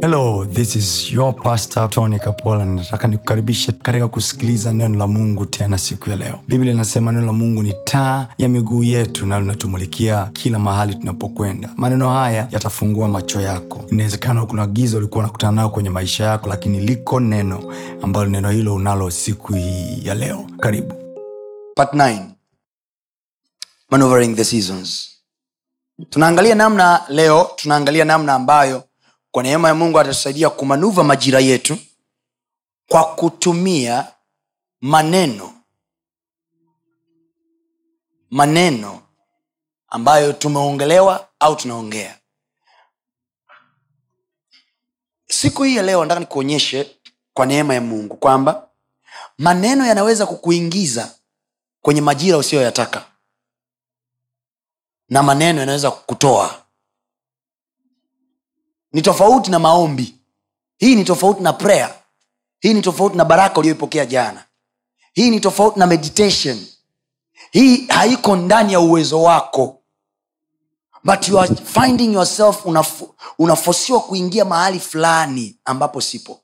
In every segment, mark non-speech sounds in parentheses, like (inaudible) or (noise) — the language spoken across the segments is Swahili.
hello this is your pastor tony kapola. Nataka nikukaribishe katika kusikiliza neno la mungu tena siku ya leo. Biblia inasema neno la mungu ni taa ya miguu yetu na linatumulikia kila mahali tunapokwenda. Maneno haya yatafungua macho yako. Inawezekana kuna giza ulikuwa unakutana nayo kwenye maisha yako lakini liko neno ambalo neno hilo unalo siku hii ya leo. Karibu. Part 9 maneuvering the seasons. Tunaangalia namna leo tunaangalia namna ambayo kwa neema ya mungu atatusaidia kumanuva majira yetu kwa kutumia maneno maneno ambayo tumeongelewa au tunaongea. Siku hii ya leo nataka nikuonyeshe kwa neema ya mungu kwamba maneno yanaweza kukuingiza kwenye majira usiyoyataka na maneno yanaweza kukutoa ni tofauti na maombi. Hii ni tofauti na prayer. Hii ni tofauti na baraka uliyoipokea jana. Hii ni tofauti na meditation. Hii haiko ndani ya uwezo wako. But you are finding yourself unafo- unafosiwa kuingia mahali fulani ambapo sipo.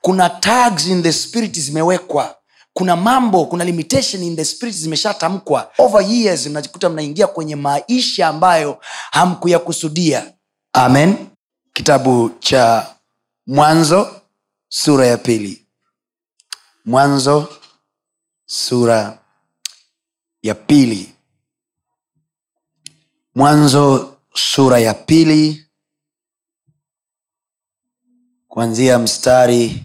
Kuna tags in the spirit zimewekwa. Kuna mambo kuna limitation in the spirit zimeshatamkwa. Over years mnajikuta mnaingia kwenye maisha ambayo hamkuyakusudia. Amen kitabu cha mwanzo sura ya pili. Mwanzo sura ya pili. Mwanzo sura ya pili. Kuanzia mstari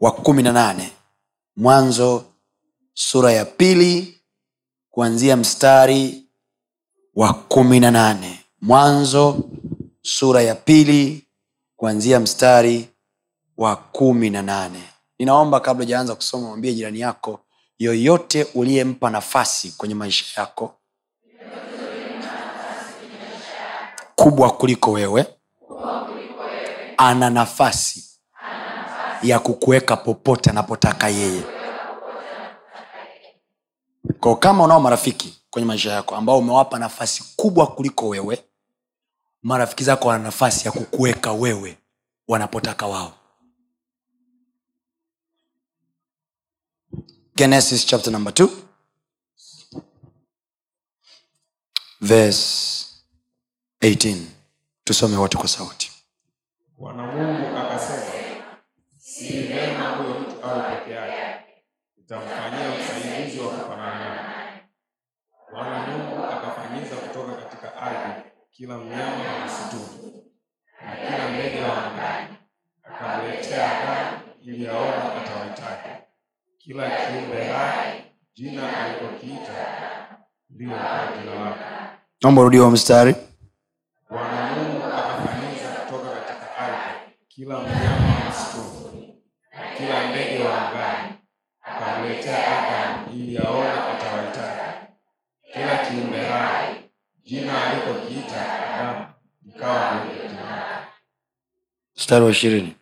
wa kumi na nane. Mwanzo sura ya pili. Kuanzia mstari wa kumi na nane. Mwanzo sura ya pili kuanzia mstari wa kumi na nane. Ninaomba kabla ujaanza kusoma mwambie jirani yako yoyote uliyempa nafasi kwenye maisha yako kubwa kuliko wewe ana nafasi ya kukuweka popote anapotaka yeye. Ko kama unao marafiki kwenye maisha yako ambao umewapa nafasi kubwa kuliko wewe marafiki zako wana nafasi ya kukuweka wewe wanapotaka wao. Genesis chapter number 2 verse 18 tusome wote kwa sauti. Bwana mungu akasema kila mnyama wa msituni na kila ndege wa angani akamletea adamu ili aone atawahitaji. Kila kiumbe hai jina alipokiita ndiyo kwa jina lake. Naomba urudi wa mstari. Bwana mungu akafanyiza kutoka katika ardhi kila mnyama wa msituni na kila ndege wa angani akamletea adamu ili aone jina alipokiita adamu ikawa ndio jina mstari wa ishirini.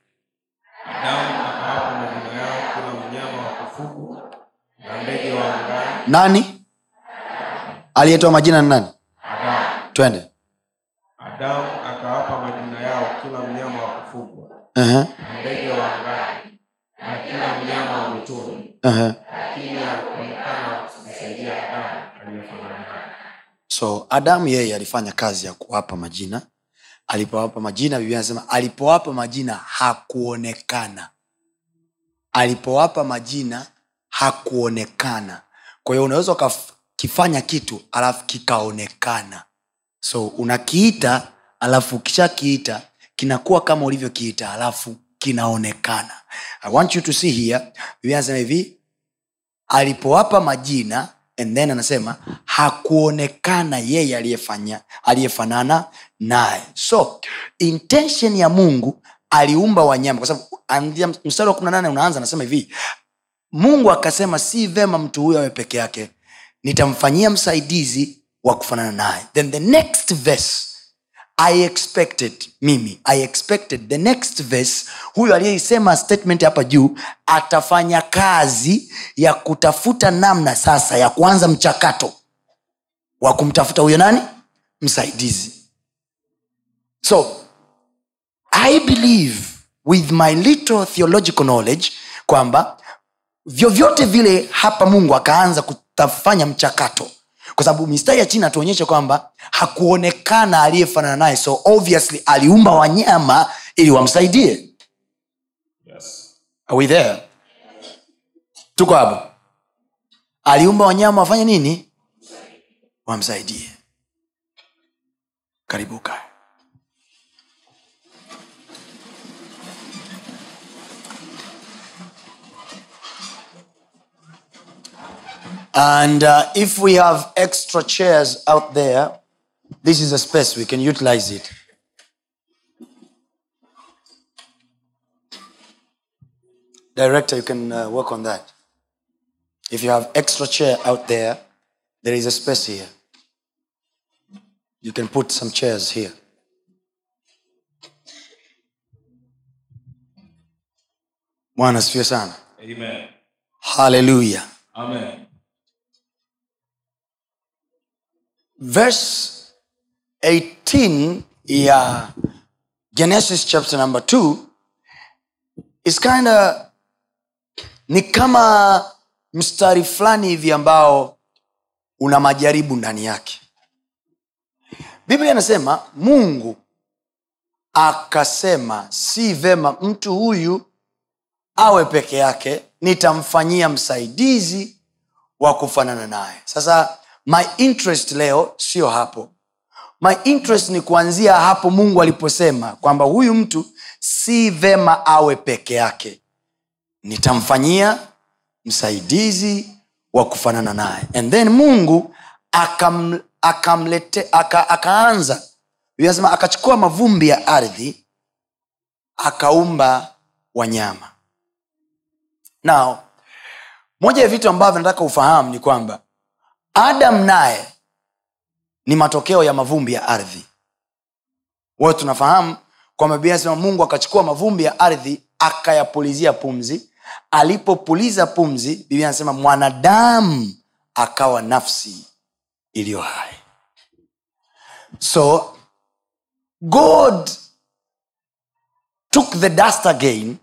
Adamu akawapa majina yao kila mnyama wa kufugwa na ndege wa angani. Nani? Aliyetoa majina ni nani? Adamu. Twende. Adamu akawapa majina yao kila mnyama wa kufugwa uh-huh. na ndege wa angani na kila mnyama wa mwituni. Uh-huh. So adamu yeye alifanya kazi ya kuwapa majina. Alipowapa majina biblia anasema alipowapa majina hakuonekana. Alipowapa majina hakuonekana. Kwa hiyo unaweza ukakifanya kitu alafu kikaonekana. So unakiita alafu ukishakiita kinakuwa kama ulivyokiita alafu kinaonekana. I want you to see here biblia anasema hivi alipowapa majina and then anasema hakuonekana yeye aliyefanya aliyefanana naye. So intention ya mungu aliumba wanyama. Kwa sababu mstari wa kumi na nane unaanza anasema hivi mungu akasema si vema mtu huyo awe peke yake. Nitamfanyia msaidizi wa kufanana naye. Then the next verse i expected mimi i expected the next verse huyu aliyeisema statement hapa juu atafanya kazi ya kutafuta namna sasa ya kuanza mchakato wa kumtafuta huyo nani? Msaidizi. So i believe with my little theological knowledge kwamba vyovyote vile hapa mungu akaanza kutafanya mchakato kwa sababu mistari ya chini natuonyesha kwamba hakuonekana aliyefanana naye. So obviously aliumba wanyama ili wamsaidie. Yes. Are we there? tuko hapo. Aliumba wanyama wafanye nini? Wamsaidie. Karibu kae and uh, if we have extra chairs out there this is a space we can utilize it director you can uh, work on that if you have extra chair out there there is a space here you can put some chairs here bwana asifiwe sana Amen. Hallelujah. Amen. Verse 18 ya genesis chapter number 2 is kind of ni kama mstari fulani hivi ambao una majaribu ndani yake. Biblia inasema mungu akasema si vema mtu huyu awe peke yake nitamfanyia msaidizi wa kufanana naye. Sasa my interest leo sio hapo. My interest ni kuanzia hapo mungu aliposema kwamba huyu mtu si vema awe peke yake. Nitamfanyia msaidizi wa kufanana naye. And then mungu akam, akamlete aka, akaanza asema akachukua mavumbi ya ardhi akaumba wanyama. Now moja ya vitu ambavyo nataka ufahamu ni kwamba adam naye ni matokeo ya mavumbi ya ardhi. Wote tunafahamu kwamba biblia anasema mungu akachukua mavumbi ya ardhi akayapulizia pumzi. Alipopuliza pumzi biblia anasema mwanadamu akawa nafsi iliyo hai. So god took the dust again.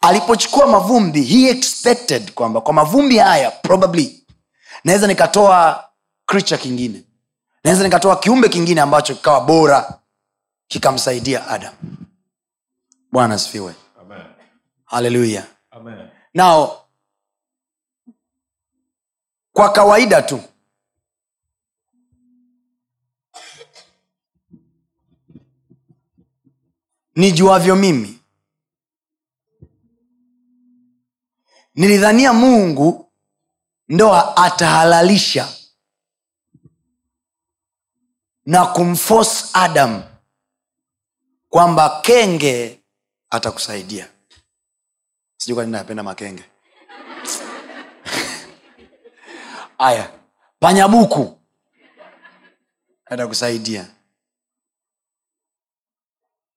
Alipochukua mavumbi he expected kwamba kwa mavumbi haya probably naweza nikatoa creature kingine. Naweza nikatoa kiumbe kingine ambacho kikawa bora kikamsaidia adam. Bwana asifiwe. Haleluya nao kwa kawaida tu nijuavyo mimi nilidhania mungu ndo atahalalisha na kumforce adam kwamba kenge atakusaidia. Sijui kwa nini napenda makenge. (laughs) Aya panyabuku atakusaidia.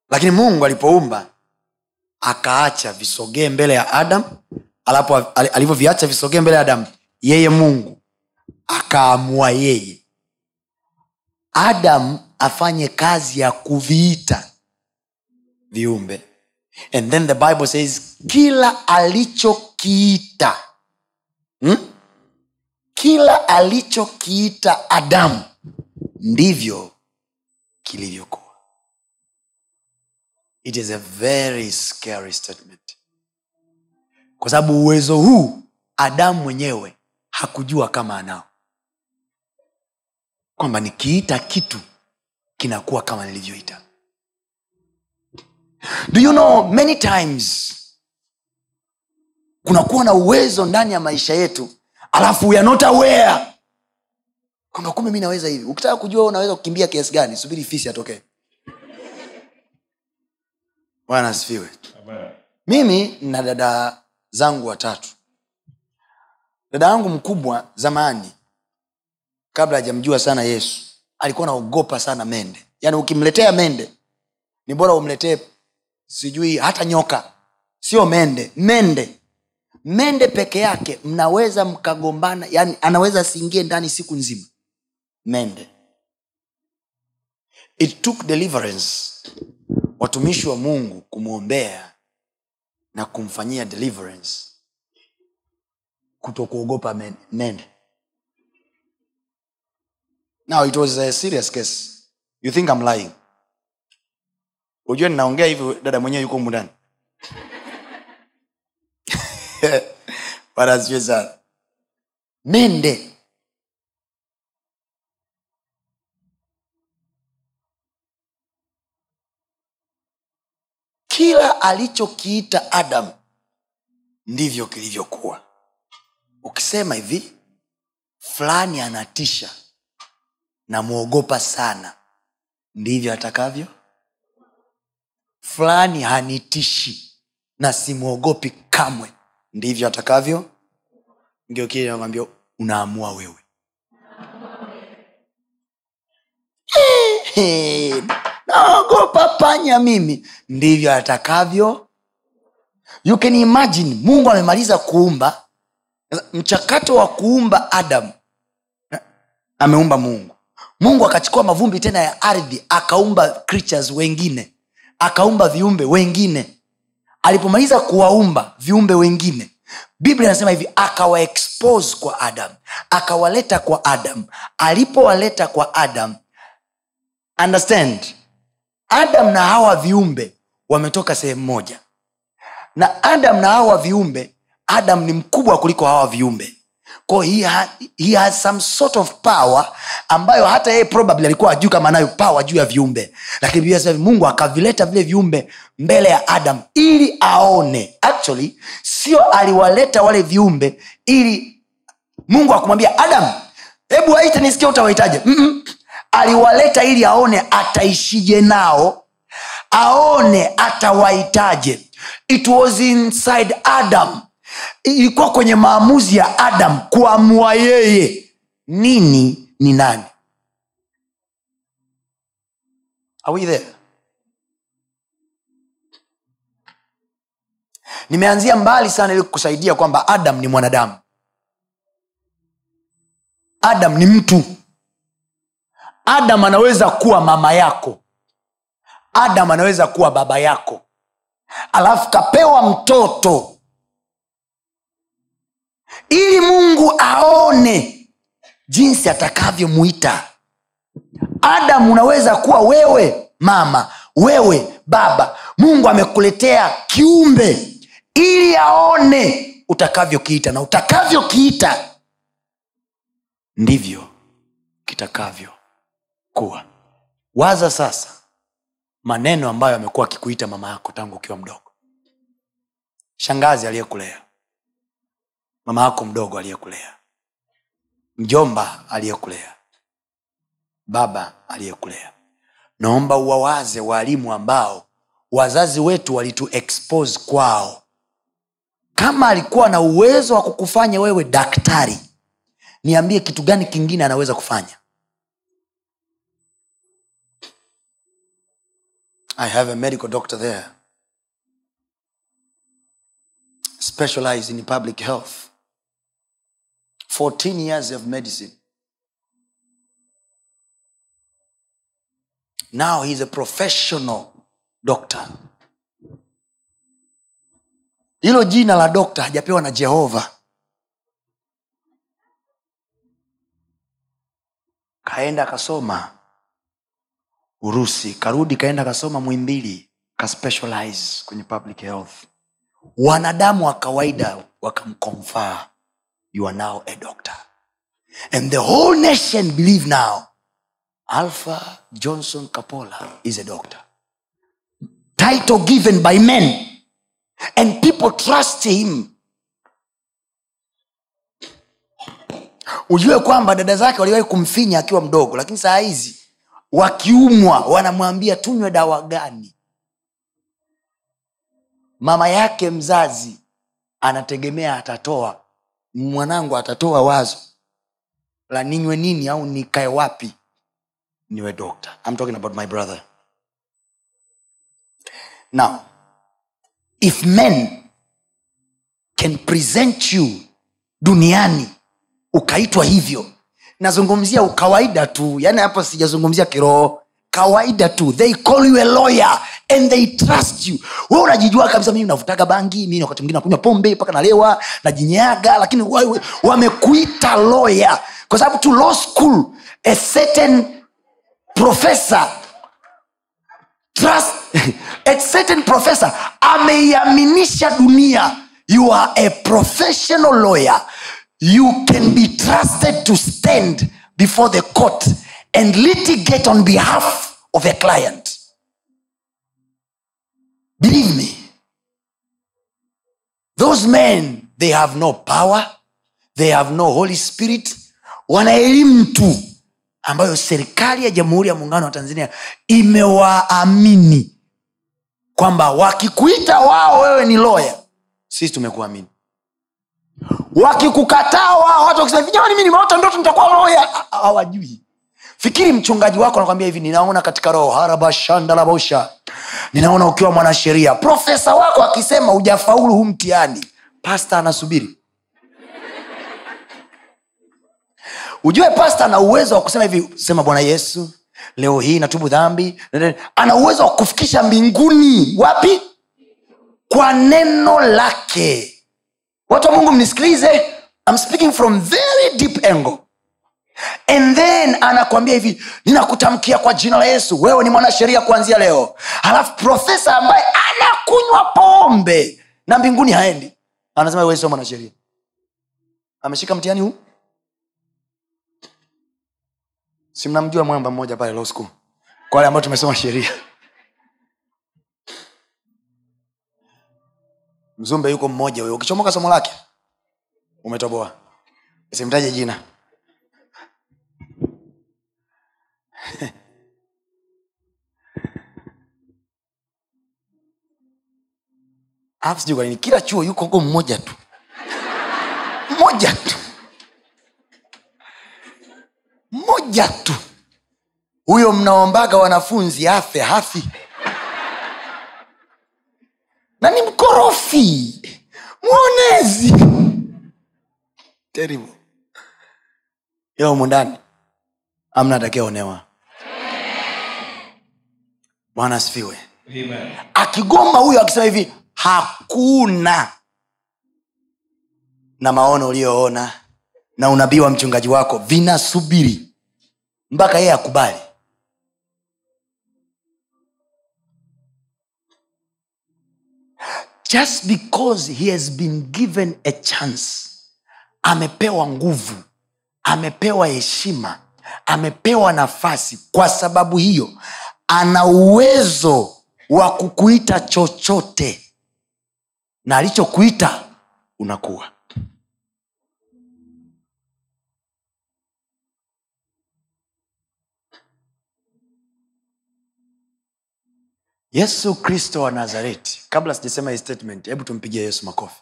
Lakini mungu alipoumba akaacha visogee mbele ya adam alivyoviacha visogee mbele ya adam yeye mungu akaamua yeye. Adam afanye kazi ya kuviita viumbe. And then the bible says kila alichokiita hmm? kila alichokiita adamu ndivyo kilivyokuwa. It is a very scary statement. Kwa sababu uwezo huu adamu mwenyewe hakujua kama anao. Kwamba nikiita kitu kinakuwa kama nilivyoita. Do you know many times kunakuwa na uwezo ndani ya maisha yetu alafu we are not aware. Kwamba kumbe mi naweza hivi. Ukitaka kujua unaweza kukimbia kiasi gani subiri fisi atokee. Bwana asifiwe. Mimi na dada zangu watatu dada yangu mkubwa zamani kabla hajamjua sana yesu alikuwa naogopa sana mende. Yaani ukimletea mende ni bora umletee sijui hata nyoka. Sio mende mende. Mende peke yake mnaweza mkagombana yani anaweza asiingie ndani siku nzima. Mende. It took deliverance watumishi wa mungu kumwombea na kumfanyia deliverance kuto kuogopa mende now it was a serious case. You think I'm lying? Ujue ninaongea hivi dada mwenyewe yuko mundani ndani. (laughs) Bwana sana mende. Kila alichokiita adam ndivyo kilivyokuwa ukisema hivi fulani anatisha namwogopa sana. Ndivyo atakavyo. Fulani hanitishi na simwogopi kamwe. Ndivyo atakavyo. Ndio kile namwambia unaamua wewe. Naogopa panya mimi. Ndivyo atakavyo. You can imagine mungu amemaliza kuumba mchakato wa kuumba adam ameumba mungu. Mungu akachukua mavumbi tena ya ardhi akaumba creatures wengine akaumba viumbe wengine. Alipomaliza kuwaumba viumbe wengine biblia inasema hivi akawaexpose kwa adam akawaleta kwa adam. Alipowaleta kwa adam understand adam na hawa viumbe wametoka sehemu moja. Na adam na hawa viumbe adam ni mkubwa kuliko hawa viumbe. Ko he, ha, he has some sort of power ambayo hata yeye probably alikuwa ajuu kama anayo power juu ya viumbe. Lakini mungu akavileta vile viumbe mbele ya adam ili aone. Actually sio aliwaleta wale viumbe ili mungu akumwambia adam hebu waite nisikia utawahitaje. Aliwaleta ili aone ataishije nao aone atawahitaje. It was inside adam ilikuwa kwenye maamuzi ya adam kuamua yeye nini ni nani? Are we there? nimeanzia mbali sana ili kukusaidia kwamba adam ni mwanadamu. Adam ni mtu. Adam anaweza kuwa mama yako. Adam anaweza kuwa baba yako. Alafu kapewa mtoto ili mungu aone jinsi atakavyomuita. Adamu unaweza kuwa wewe mama wewe baba. Mungu amekuletea kiumbe ili aone utakavyokiita na utakavyokiita ndivyo kitakavyo kuwa waza sasa maneno ambayo amekuwa akikuita mama yako tangu ukiwa mdogo. Shangazi aliyekulea mama yako mdogo aliyekulea. Mjomba aliyekulea. Baba aliyekulea. Naomba uwawaze waalimu ambao wazazi wetu walitu expose kwao. Kama alikuwa na uwezo wa kukufanya wewe daktari niambie kitu gani kingine anaweza kufanya. I have a medical doctor there. Specialized in public health 14 years of medicine. Now he's a professional doctor. Hilo jina la dokta hajapewa na jehova. Kaenda akasoma urusi karudi kaenda akasoma mwimbili kaspecialize kwenye public health. Wanadamu wa kawaida wakamconfer you are now a doctor. And the whole nation believe now alpha johnson kapola is a doctor. Title given by men. And people trust him. Ujue kwamba dada zake waliwahi kumfinya akiwa mdogo lakini saa hizi wakiumwa wanamwambia tunywe dawa gani? Mama yake mzazi anategemea atatoa mwanangu atatoa wazo la ninywe nini au nikae wapi? Niwe doctor. I'm talking about my brother. Now if men can present you duniani ukaitwa hivyo nazungumzia ukawaida tu. Yani hapo sijazungumzia kiroho. Kawaida tu. They call you a lawyer and they trust you. We unajijua kabisa mimi navutaga bangi mi wakati mwingine nakunywa pombe mpaka nalewa najinyaga lakini wa- wa- wamekuita lawyer. Kwa sababu tu law school a certain professor trust a certain ameiaminisha dunia. You are a professional lawyer. You can be trusted to stand before the court and litigate on behalf of a client believe me. Those men they have no power. They have no holy spirit. Wana elimu tu ambayo serikali ya jamhuri ya muungano wa tanzania imewaamini kwamba wakikuita wao wewe ni loya sisi tumekuamini. Wakikukataa wao watu wakisema "Hivi jamani mi nimeota ndoto nitakuwa loya hawajui fikiri mchungaji wako anakwambia hivi ninaona katika roho harabashandalabosha ninaona ukiwa mwanasheria profesa wako akisema ujafaulu hu mtihani pasta anasubiri. Ujue pasta ana uwezo wa kusema hivi sema bwana yesu leo hii natubu dhambi. Ana uwezo wa kufikisha mbinguni. Wapi? Kwa neno lake. Watu wa mungu mnisikilize. I'm speaking from very deep angle and then anakwambia hivi ninakutamkia kwa jina la yesu. Wewe ni mwanasheria kuanzia leo. Halafu profesa ambaye anakunywa pombe na mbinguni haendi. Anasema wewe sio mwanasheria. Ameshika mtihani huu? Si mnamjua mwamba mmoja pale law school. Kwa wale ambao tumesoma sheria. Mzumbe yuko mmoja huyo. Ukichomoka somo lake umetoboa. Simtaje jina (laughs) alafu sijui kwa kila chuo yuko huko mmoja tu. Mmoja tu. Mmoja tu. Huyo mnaombaga wanafunzi afe hafi. Na ni mkorofi. Mwonezi terrible. Ila umundani amna atakayeonewa bwana asifiwe. Akigoma huyo akisema hivi hakuna na maono uliyoona na unabii wa mchungaji wako vinasubiri mpaka yeye akubali. Just because he has been given a chance amepewa nguvu amepewa heshima amepewa nafasi kwa sababu hiyo ana uwezo wa kukuita chochote na alichokuita unakuwa. Yesu kristo wa nazareti. Kabla sijasema hii statement hebu tumpigie yesu makofi.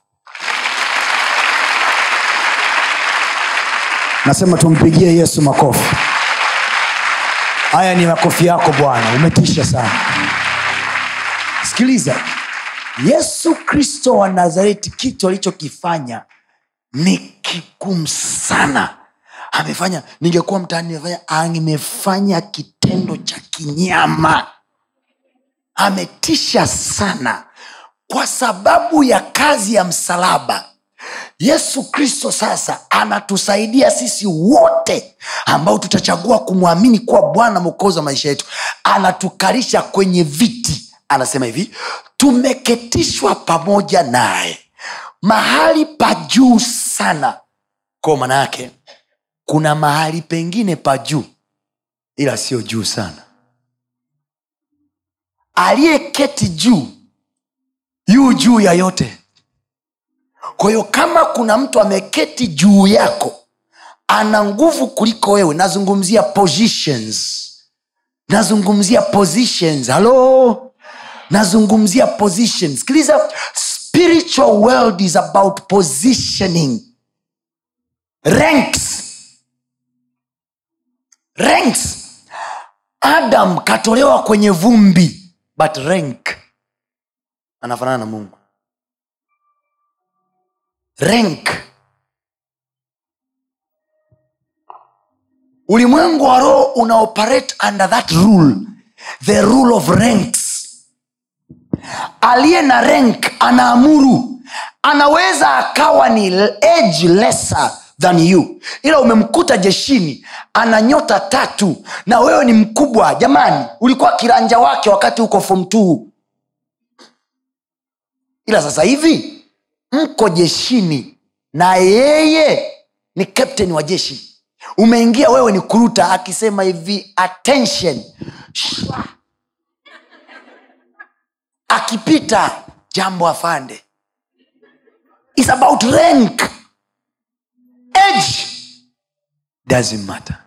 Nasema tumpigie yesu makofi haya ni makofi yako bwana. Umetisha sana. Sikiliza. Yesu kristo wa nazareti kitu alichokifanya ni kigumu sana. Amefanya ningekuwa mtaani amefanya kitendo cha kinyama. Ametisha sana. Kwa sababu ya kazi ya msalaba yesu kristo sasa anatusaidia sisi wote ambao tutachagua kumwamini kuwa bwana mwokozi wa maisha yetu. Anatukalisha kwenye viti. Anasema hivi tumeketishwa pamoja naye mahali pa juu sana. Kwa maana yake kuna mahali pengine pa juu ila sio juu sana. Aliyeketi juu yu juu ya yote kwa hiyo kama kuna mtu ameketi juu yako ana nguvu kuliko wewe nazungumzia positions. Nazungumzia positions. Halo nazungumzia positions. Sikiliza spiritual world is about positioning. Ranks. Ranks. Adam katolewa kwenye vumbi but rank anafanana na mungu rank. Ulimwengu wa roho unaoperate under that rule the rule of ranks. Aliye na rank anaamuru anaweza akawa ni age lesser than you. Ila umemkuta jeshini ana nyota tatu na wewe ni mkubwa. Jamani ulikuwa kiranja wake wakati uko fom t ila sasa hivi mko jeshini na yeye ni kapten wa jeshi. Umeingia wewe ni kuruta akisema hivi attention. Shwa. akipita jambo afande. It's about rank. Age doesn't matter.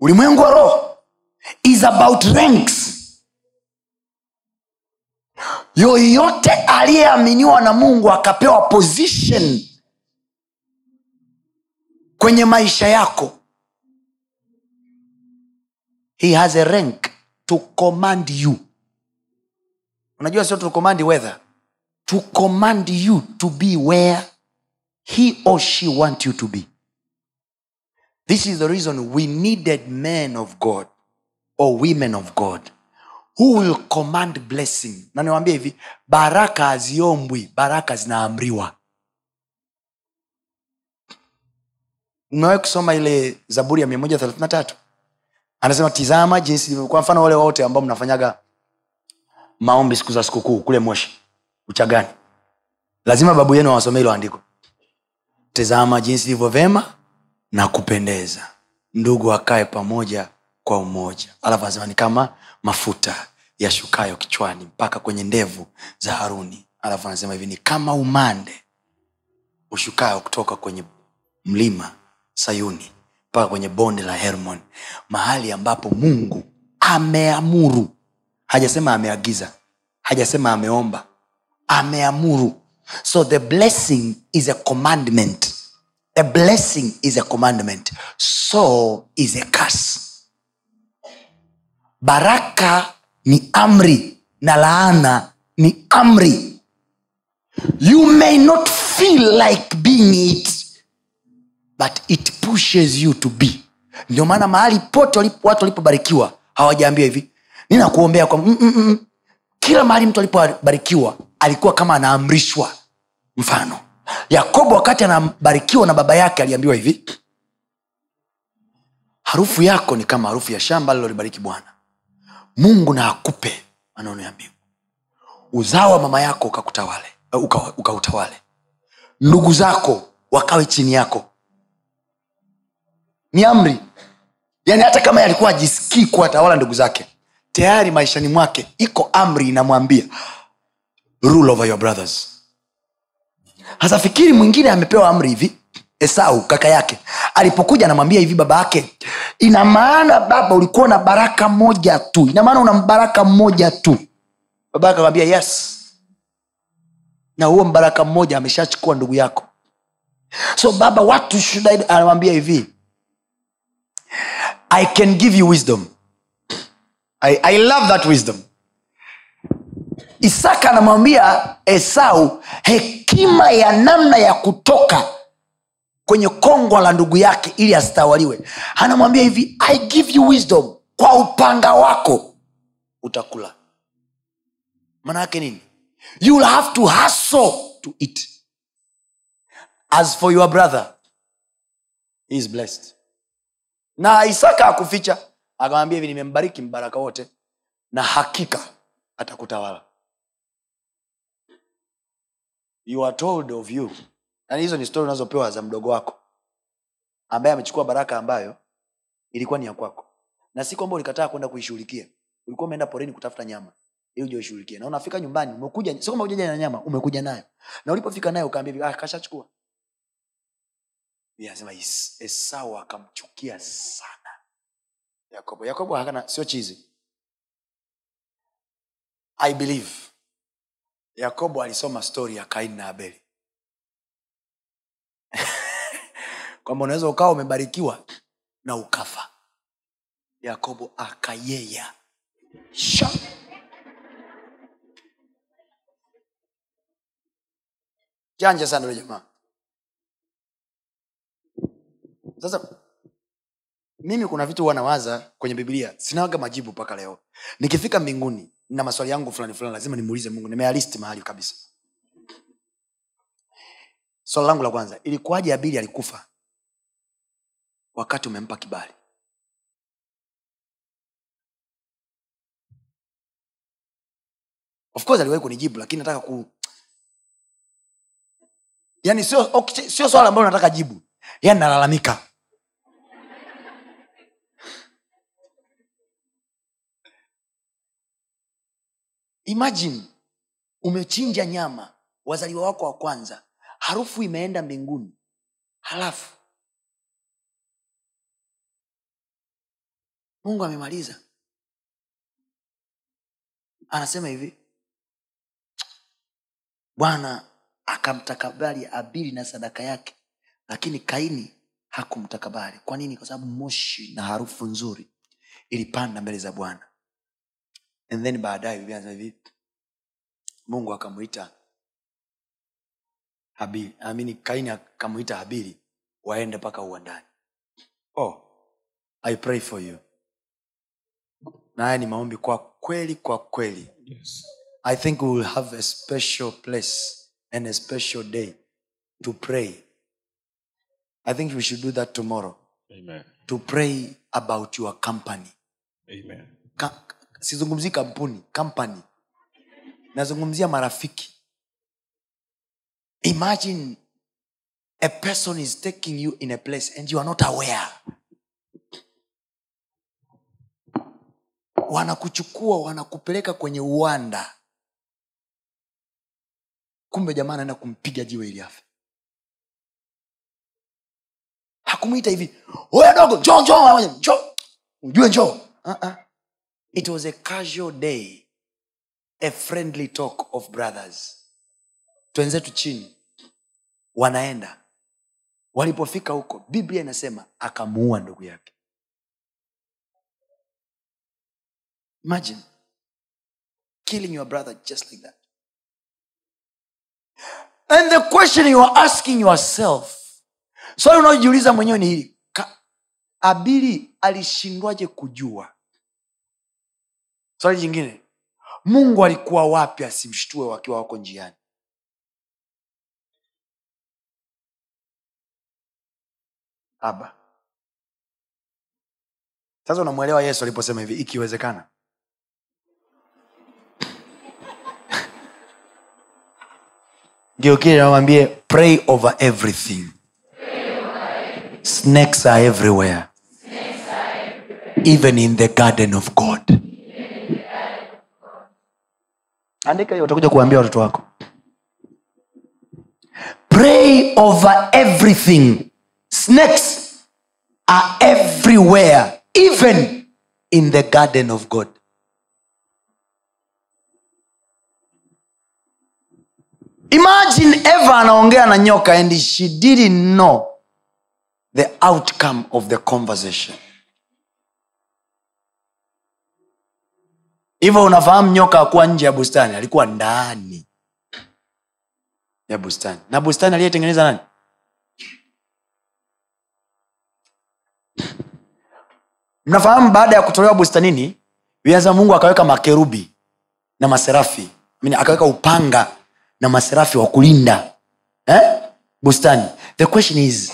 Ulimwengu wa roho is about ranks yoyote aliyeaminiwa na mungu akapewa position kwenye maisha yako he has a rank to command you. Unajua sio to command weather to command you to be where he or she want you to be. This is the reason we needed men of god or women of god who will command blessing? Na niwambia hivi baraka haziombwi baraka zinaamriwa. Umewahi kusoma ile zaburi ya 133 anasema tizama jinsi kwa mfano wale wote ambao mnafanyaga maombi siku za sikukuu kule moshi. Uchagani. Lazima babu yenu awasomee hilo andiko. Tizama jinsi ilivyo vema na kupendeza. Ndugu akae pamoja kwa umoja. Alafu anasema ni kama mafuta yashukayo kichwani mpaka kwenye ndevu za haruni. Alafu anasema hivi ni kama umande ushukayo kutoka kwenye mlima sayuni mpaka kwenye bonde la hermon mahali ambapo mungu ameamuru. Hajasema ameagiza hajasema ameomba ameamuru. So the blessing is a commandment. A blessing is a commandment. So is a curse baraka ni amri na laana ni amri. You may not feel like being it but it pushes you to be. Ndio maana mahali pote watu walipobarikiwa hawajaambiwa hivi ninakuombea kwa mm, mm, mm. kila mahali mtu alipobarikiwa alikuwa kama anaamrishwa. Mfano yakobo wakati anabarikiwa na baba yake aliambiwa hivi harufu yako ni kama harufu ya shamba alilolibariki bwana mungu na akupe maneno ya mbingu. Uzao wa mama yako ukakutawale uka- ukautawale. Ndugu zako wakawe chini yako. Ni amri. Yaani hata kama alikuwa ajisikii kuwatawala ndugu zake tayari maishani mwake iko amri inamwambia rule over your brothers. Hasa fikiri mwingine amepewa amri hivi esau kaka yake alipokuja anamwambia hivi baba yake ina maana baba ulikuwa na baraka moja tu. Ina maana una baraka mmoja tu. Baba akamwambia yes. Na huo mbaraka mmoja ameshachukua ndugu yako. So baba watu anamwambia hivi i can give you wisdom. I, i love that wisdom. Isaka anamwambia esau hekima ya namna ya kutoka kwenye kongwa la ndugu yake ili asitawaliwe. Anamwambia hivi i give you wisdom. Kwa upanga wako utakula. Maana nini? You will have to hustle to eat. As for your brother he is blessed. Na isaka akuficha akamwambia hivi nimembariki mbaraka wote na hakika atakutawala. You are told of you yani hizo ni stori unazopewa za mdogo wako ambaye amechukua baraka ambayo ilikuwa ni ya kwako. Na si kwamba ulikataa kwenda kuishughulikia ulikuwa umeenda porini kutafuta nyama ili uje na unafika nyumbani umekuja sio kama ujaja na nyama umekuja nayo. Na ulipofika nayo ukaambia hivi, ah, kashachukua. Biblia inasema esau akamchukia sana. Yakobo yakobo hakana sio chizi. I believe. Yakobo alisoma stori ya kaini na abeli (laughs) kwamba unaweza ukawa umebarikiwa na ukafa. Yakobo akayeya. Sha. janja sana ule jamaa. Sasa mimi kuna vitu huwa nawaza kwenye biblia. Sinawaga majibu mpaka leo. Nikifika mbinguni na maswali yangu fulani fulani lazima nimuulize mungu. Nimealisti mahali kabisa swali langu la kwanza ilikuwaje abili alikufa wakati umempa kibali? Of course aliwahi kunijibu lakini nataka ku yani sio okay, sio swala ambalo nataka jibu. Yani nalalamika. Imagine umechinja nyama wazaliwa wako wa kwanza harufu imeenda mbinguni. Halafu mungu amemaliza. Anasema hivi bwana akamtakabali abili na sadaka yake lakini kaini hakumtakabali. Kwa nini? Kwa sababu moshi na harufu nzuri ilipanda mbele za bwana. And then baadaye hivi mungu akamwita habili amini kaini akamwita habili waende mpaka uwandani oh, i pray for you na haya ni maombi kwa kweli kwa kweli Yes. I think we will have a special place and a special day to pray. I think we should do that tomorrow Amen. to pray about your company. Amen. Ka- sizungumzii kampuni company nazungumzia marafiki imagine a person is taking you in a place and you are not aware. Wanakuchukua wanakupeleka kwenye uwanda. Kumbe jamaa anaenda kumpiga jiwe ili afe. Hakumwita hivi oya dogo njoo njoo njoo ujue njoo. Uh-uh. it was a casual day. A friendly talk of brothers twenzetu chini wanaenda. Walipofika huko biblia inasema akamuua ndugu yake. Imagine killing your brother just like that. And the question you are asking yourself swali unaojiuliza mwenyewe ni hili abili alishindwaje kujua? Swali jingine mungu alikuwa wapi asimshtue wakiwa wako njiani aba sasa unamwelewa yesu aliposema hivi ikiwezekana. (laughs) Geukile nawambie pray over everything. Snakes are everywhere. Even in the garden of god. Andika hiyo utakuja kuambia watoto wako. Pray over everything snakes are everywhere even in the garden of god. Imagine eva anaongea na nyoka and she didn't know the outcome of the conversation. Hivyo unafahamu nyoka akuwa nje ya bustani alikuwa ndani ya bustani. Na bustani aliyetengeneza nani mnafahamu baada ya kutolewa bustanini viaza mungu akaweka makerubi na maserafi. I akaweka upanga na maserafi wa kulinda eh? bustani. The question is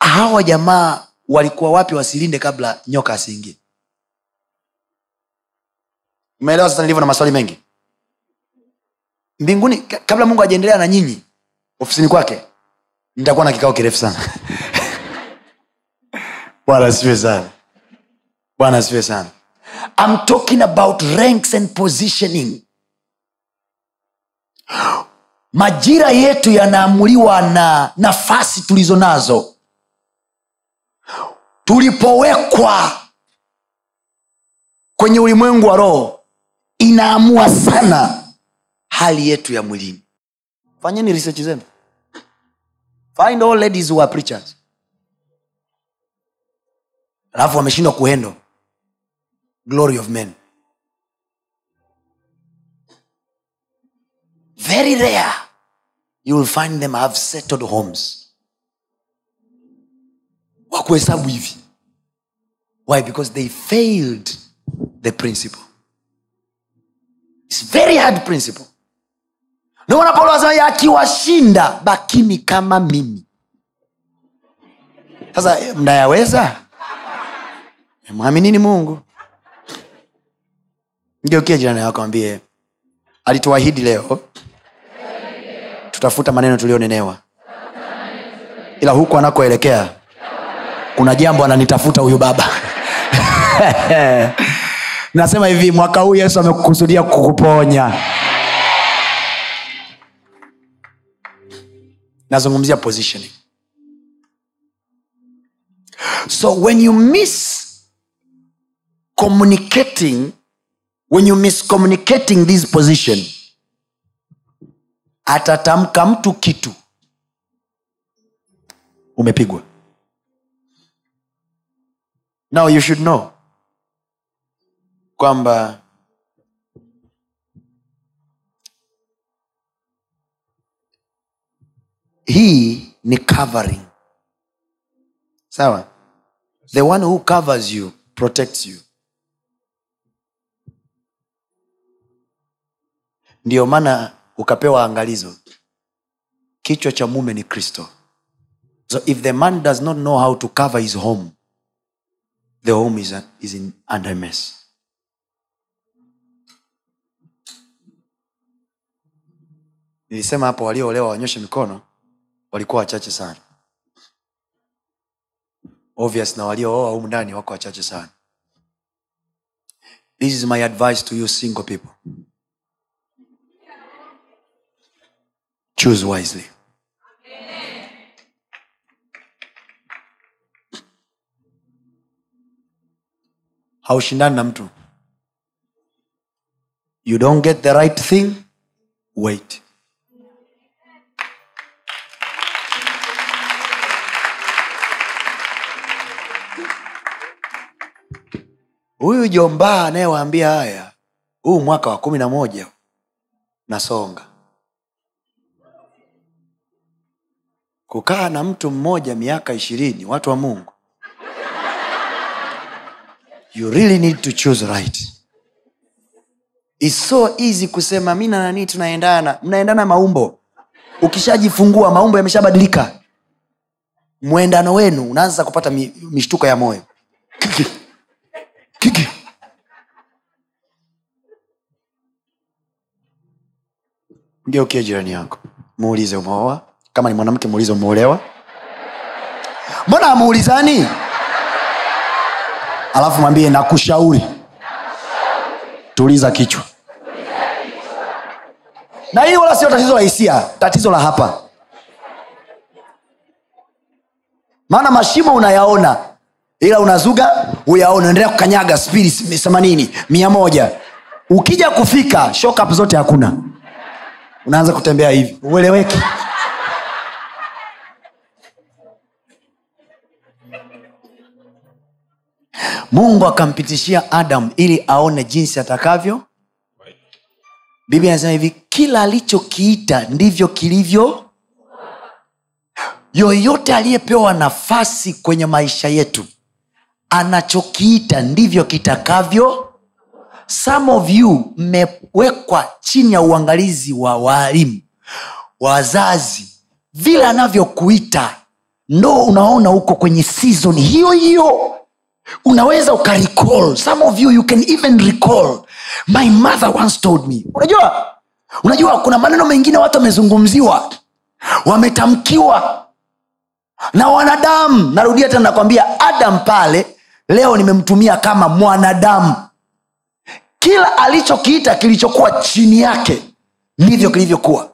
hawa jamaa walikuwa wapi wasilinde kabla nyoka asiingie? Umeelewa sasa nilivyo na maswali mengi? Mbinguni kabla mungu ajaendelea na nyinyi ofisini kwake nitakuwa na kikao kirefu sana. (laughs) Bwana siwe sana bwana asifiwe sana. I'm talking about ranks and positioning. Majira yetu yanaamuliwa na nafasi tulizo nazo. Tulipowekwa kwenye ulimwengu wa roho inaamua sana hali yetu ya mwilini. Fanyeni research zenu. Find all ladies who are preachers. Alafu wameshindwa kuhendo glory of men. Very rare you will find them have settled homes. Wakuhesabu hivi. Why? Because they failed the principle. It's very hard principle. Ndio paulo anasema akiwashinda bakini kama mimi. Sasa eh, mnayaweza? Mwaminini mungu ngeukia jirani yako ambie alituahidi leo tutafuta maneno tulionenewa. Ila huku anakoelekea kuna jambo ananitafuta huyu baba. (laughs) Nasema hivi mwaka huu yesu amekusudia kukuponya. Nazungumzia positioning. So when you miss communicating when you miscommunicating this position atatamka mtu kitu. Umepigwa. Now you should know kwamba hii ni covering. Sawa? The one who covers you protects you ndiyo maana ukapewa angalizo. Kichwa cha mume ni kristo. So if the man does not know how to cover his home the home is, is in under mess. Nilisema hapo walioolewa wanyoshe mikono walikuwa wachache sana. Obvious na waliooa humu ndani wako wachache sana. This is my advice to you single people choose wisely. Haushindani na mtu. You don't get the right thing wait. Huyu jombaa anayewaambia haya huu mwaka wa kumi na moja nasonga kukaa na mtu mmoja miaka ishirini watu wa mungu. You really need to choose right. It's so easy kusema mi na nanii tunaendana. Mnaendana maumbo. Ukishajifungua maumbo yameshabadilika. Mwendano wenu unaanza kupata mi, mishtuko ya moyo. Kiki. Kiki. ngeukie jirani yako. Muulize umeoa kama ni mwanamke muulize umeolewa? Mbona amuulizani? Alafu mwambie nakushauri. Tuliza kichwa. Na hili wala sio tatizo la hisia tatizo la hapa. Maana mashimo unayaona ila unazuga uyaona endelea kukanyaga spiri themanini mia moja. Ukija kufika shokap zote hakuna. Unaanza kutembea hivi. Ueleweki mungu akampitishia adam ili aone jinsi atakavyo. Biblia anasema hivi kila alichokiita ndivyo kilivyo. Yoyote aliyepewa nafasi kwenye maisha yetu anachokiita ndivyo kitakavyo. Some of you mmewekwa chini ya uangalizi wa waalimu wazazi vile anavyokuita. Ndo unaona uko kwenye season hiyo hiyo unaweza ukarecall some of you you can even recall. My mother once told me. Unajua? Unajua kuna maneno mengine watu wamezungumziwa. Wametamkiwa na wanadamu. Narudia tena nakwambia adam pale leo nimemtumia kama mwanadamu. Kila alichokiita kilichokuwa chini yake ndivyo kilivyokuwa.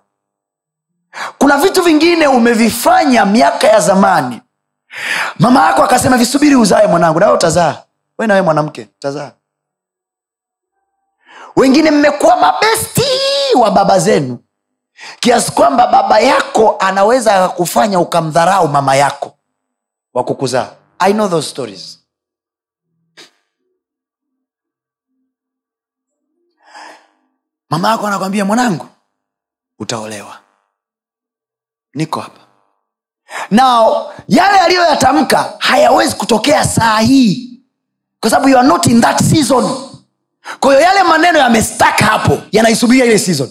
Kuna vitu vingine umevifanya miaka ya zamani mama yako akasema visubiri uzae mwanangu nawe utazaa. We nawe mwanamke utazaa. Wengine mmekuwa mabesti wa baba zenu kiasi kwamba baba yako anaweza akakufanya ukamdharau mama yako wa kukuzaa. I know those stories. Mama yako anakwambia mwanangu utaolewa. Niko hapa nao yale aliyoyatamka hayawezi kutokea saa hii. Kwa sababu you are not in that season. Kwa yale maneno yamestak hapo yanaisubiria ile season.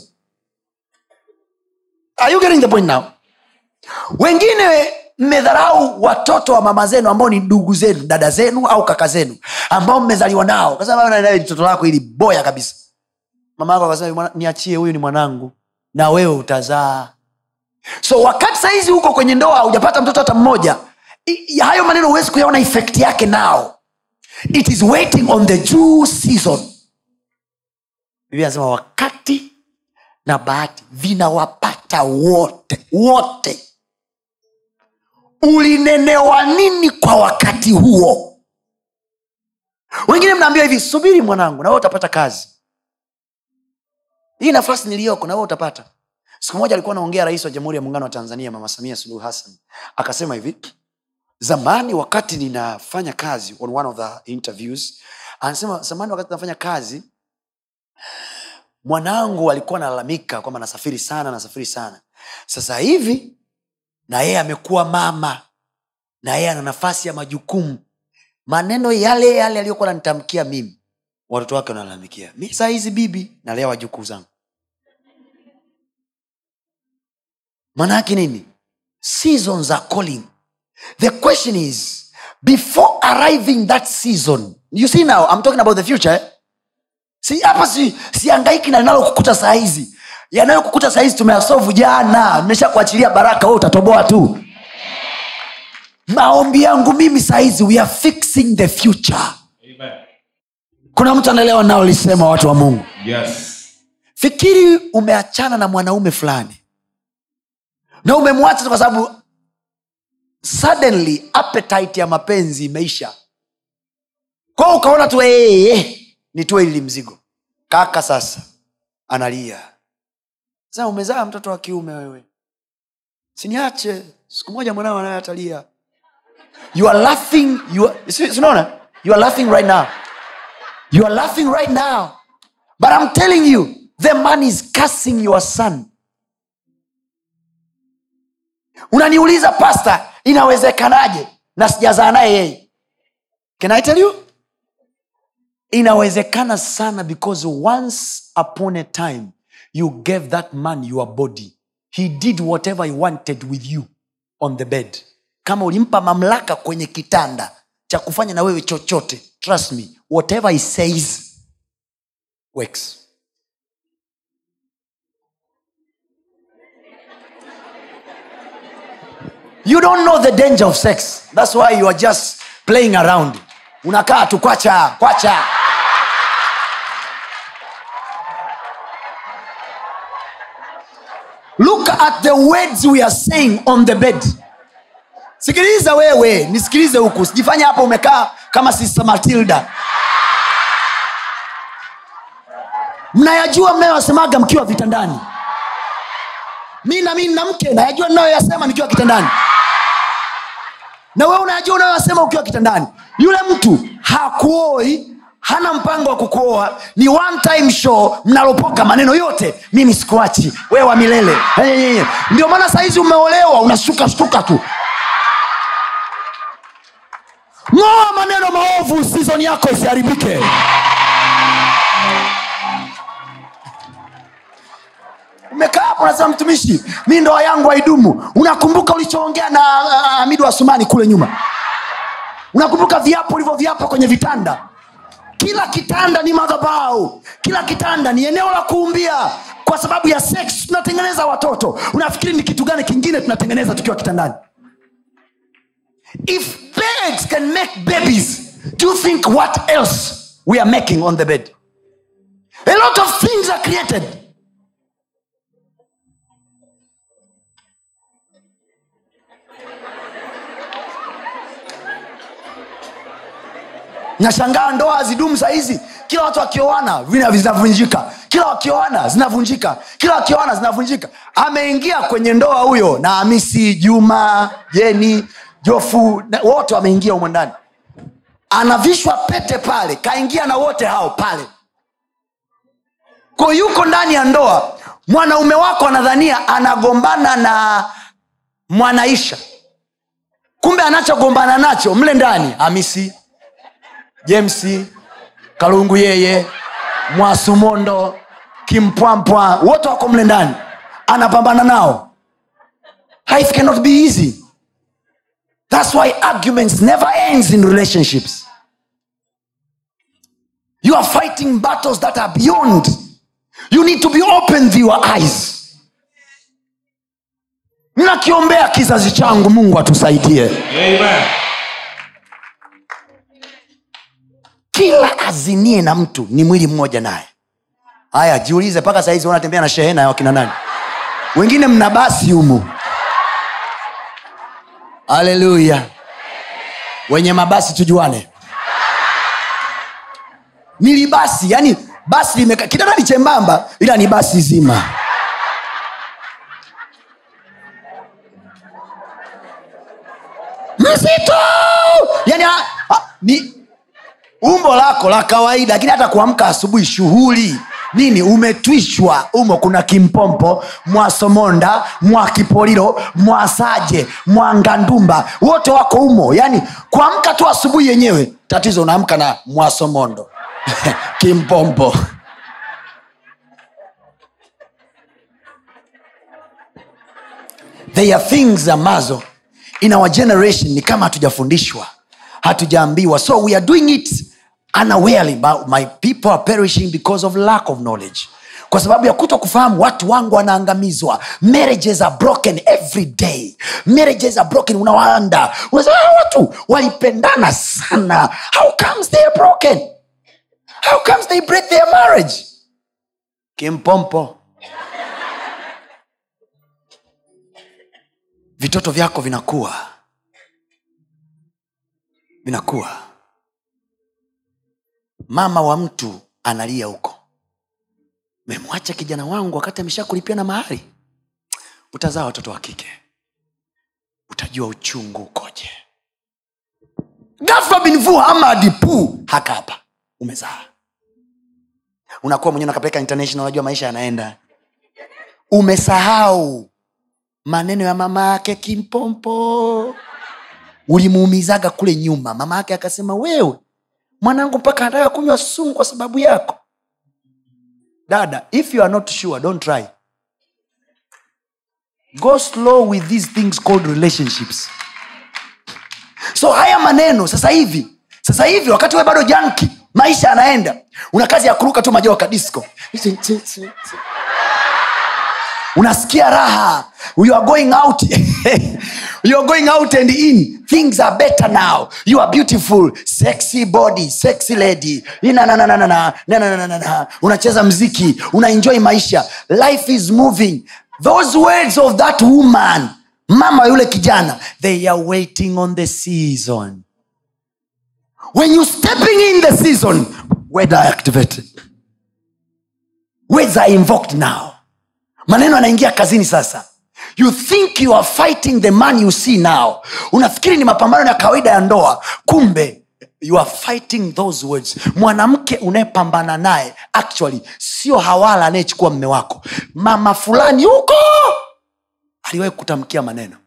Are you getting the point now? Wengine mmedharau watoto wa mama zenu ambao ni ndugu zenu dada zenu au kaka zenu ambao mmezaliwa nao. Mtoto lako ili boya kabisa. Mama yako akasema niachie huyu ni mwanangu. Na wewe utazaa so wakati sahizi huko kwenye ndoa hujapata mtoto hata mmoja hayo maneno huwezi kuyaona effect yake nao it is waiting on the due season. Biblia anasema wakati na bahati vinawapata wote wote. Ulinenewa nini kwa wakati huo? Wengine mnaambia hivi subiri mwanangu na wewe utapata kazi. Hii nafasi niliyoko na wewe utapata siku moja alikuwa anaongea rais wa jamhuri ya muungano wa tanzania mama samia suluhu hassan. Akasema hivi zamani wakati ninafanya kazi on one of the interviews anasema zamani wakati nafanya kazi mwanangu alikuwa analalamika kwamba nasafiri sana nasafiri sana. Sasa hivi na yeye amekuwa mama na yeye ana nafasi ya majukumu. Maneno yale yale aliyokuwa ananitamkia mimi watoto wake wanalalamikia. Mi saa hizi bibi nalea wajukuu zangu manaake nini? Seasons are calling. The question is before arriving that season you see now i'm talking about the future eh? si hapa si siangaiki na linalokukuta saa hizi. Yanayokukuta saa hizi tumeasovu jana. Nimesha kuachilia baraka we utatoboa tu. Maombi yangu mimi saa hizi we are fixing the future. Amen. kuna mtu anaelewa naolisema watu wa mungu? Yes. fikiri umeachana na mwanaume fulani na umemwacha kwa sababu suddenly appetite ya mapenzi imeisha. Kwao ukaona tu hey, hey, nitue ili mzigo. Kaka sasa analia. Sa umezaa mtoto wa kiume wewe. Siniache. Siku moja mwanao anaye atalia. You are laughing you are, si- si you are laughing right now. You are laughing right now. But i'm telling you the man is cursing your son unaniuliza pasta inawezekanaje? Na sijazaa naye yeye. Can i tell you? Inawezekana sana because once upon a time you gave that man your body. He did whatever he wanted with you on the bed. Kama ulimpa mamlaka kwenye kitanda cha kufanya na wewe chochote trust me whatever he says works you don't know the danger of sex. That's why you are just playing around. Unakaa tu kwacha kwacha. Look at the words we are saying on the bed. Sikiliza wewe nisikilize huku. Sijifanya hapo umekaa kama sister matilda. Mnayajua mnayoyasemaga mkiwa vitandani. Mi na na mke nayajua ninayoyasema nikiwa kitandani na wewe unajua unayosema ukiwa kitandani. Yule mtu hakuoi hana mpango wa kukuoa. Ni one time show mnalopoka maneno yote. Mimi sikuachi wewe wa milele. Ndio maana sahizi umeolewa unashuka shtuka tu. Ng'oa maneno maovu sizoni yako isiharibike umekaa hapo unasema mtumishi mi ndoa yangu haidumu. Unakumbuka ulichoongea na uh, hamidu asumani kule nyuma? Unakumbuka viapo ulivyoviapa kwenye vitanda? Kila kitanda ni madhabau kila kitanda ni eneo la kuumbia. Kwa sababu ya sex tunatengeneza watoto. Unafikiri ni kitu gani kingine tunatengeneza tukiwa kitandani? If beds can make babies do you think what else we are making on the bed? A lot of things are created nashangaa ndoa hazidumu sahizi kila watu wakioana vina zinavunjika kila wakioana zinavunjika. Kila wakioana zinavunjika. Ameingia kwenye ndoa huyo na hamisi juma jeni jofu wote wameingia humo ndani. Anavishwa pete pale kaingia na wote hao pale. Ko yuko ndani ya ndoa mwanaume wako anadhania anagombana na mwanaisha. Kumbe anachogombana nacho mle ndani hamisi james kalungu yeye mwasumondo kimpwampwa wote wako mle ndani. Anapambana nao. Life cannot be easy. That's why arguments never ends in relationships. You are fighting battles that are beyond. You need to be open to your eyes. Nakiombea kizazi changu mungu atusaidie. Amen. Kila azinie na mtu ni mwili mmoja naye. Haya jiulize mpaka sahizi wanatembea na shehena ya wakina nani? Wengine mna basi humu. Haleluya. Wenye mabasi tujuane. Nilibasi yani basi limeka chembamba ila ni basi zima. Mzito yani a, a, ni umbo lako la kawaida lakini hata kuamka asubuhi shughuli nini umetwishwa. Umo kuna kimpompo mwasomonda mwakipolilo mwasaje mwangandumba wote wako umo yani kuamka tu asubuhi yenyewe tatizo unaamka na mwasomondo (laughs) kimpompo. There are things ambazo in our generation ni kama hatujafundishwa hatujaambiwa. So we are doing it unawarely my people are perishing because of lack of knowledge. Kwa sababu ya kuto kufahamu watu wangu wanaangamizwa. Marriages are broken every day. Marriages are broken unawanda unasema watu walipendana sana. How comes they are broken? How comes they break their marriage? Kimpompo. Vitoto vyako vinakuwa vinakuwa mama wa mtu analia huko. Memwacha kijana wangu wakati amesha kulipia na mahari. Utazaa watoto wa kike. Utajua uchungu ukoje. Gafa binvu amadi pu haka hapa. Umezaa. Unakuwa mwenyewe nakapeleka international unajua maisha yanaenda. Umesahau maneno ya mama yake kimpompo. Ulimuumizaga kule nyuma. Mama yake akasema wewe mwanangu mpaka anataka kunywa sumu kwa sababu yako. Dada if you are not sure don't try. Go slow with these things called relationships. So haya maneno sasa hivi sasa hivi wakati we bado janki maisha yanaenda. Una kazi ya kuruka tu majoka disco unasikia raha. You are going out. (laughs) You are going out and in. Things are better now. You are beautiful. Sexy body sexy lady. Unacheza mziki. Unaenjoy maisha. Life is moving. Those words of that woman mama yule kijana they are waiting on the season. When you stepping in the season words activated. Words invoked now maneno yanaingia kazini sasa. You think you are fighting the man you see now. Unafikiri ni mapambano ya kawaida ya ndoa. Kumbe you are fighting those words. Mwanamke unayepambana naye actually sio hawala anayechukua mme wako. Mama fulani huko! Aliwahi kutamkia maneno.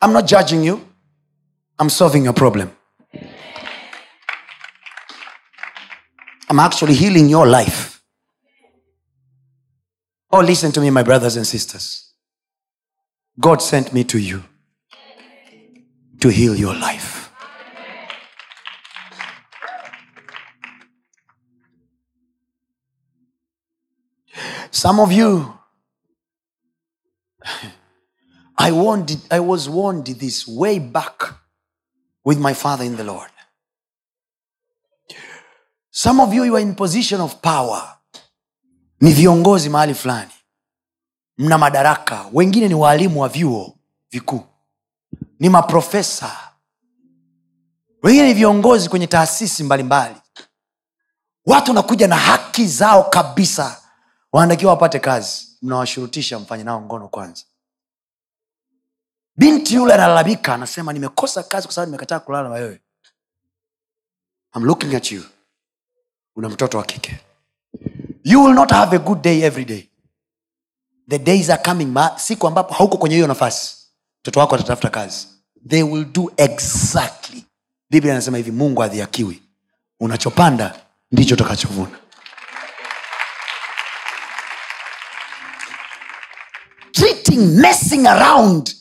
I'm not judging you. I'm solving your problem I'm actually healing your life. Oh, listen to me, my brothers and sisters. God sent me to you to heal your life. Some of you, (laughs) I warned, I was warned this way back with my father in the Lord. Some of you you are in position of power. Ni viongozi mahali fulani. Mna madaraka. Wengine ni waalimu wa vyuo vikuu. Ni maprofesa. Wengine ni viongozi kwenye taasisi mbalimbali. Watu wanakuja na haki zao kabisa. Wanatakiwa wapate kazi. Mnawashurutisha mfanye nao ngono kwanza. Binti yule analalamika anasema nimekosa kazi kwa sababu nimekataa kulala na wewe. I'm looking at you una mtoto wa kike. You will not have a good day every day. The days are coming ma siku ambapo hauko kwenye hiyo nafasi mtoto wako atatafuta kazi. They will do exactly. Biblia anasema hivi mungu adhiakiwi unachopanda ndicho utakachovuna. Treating messing around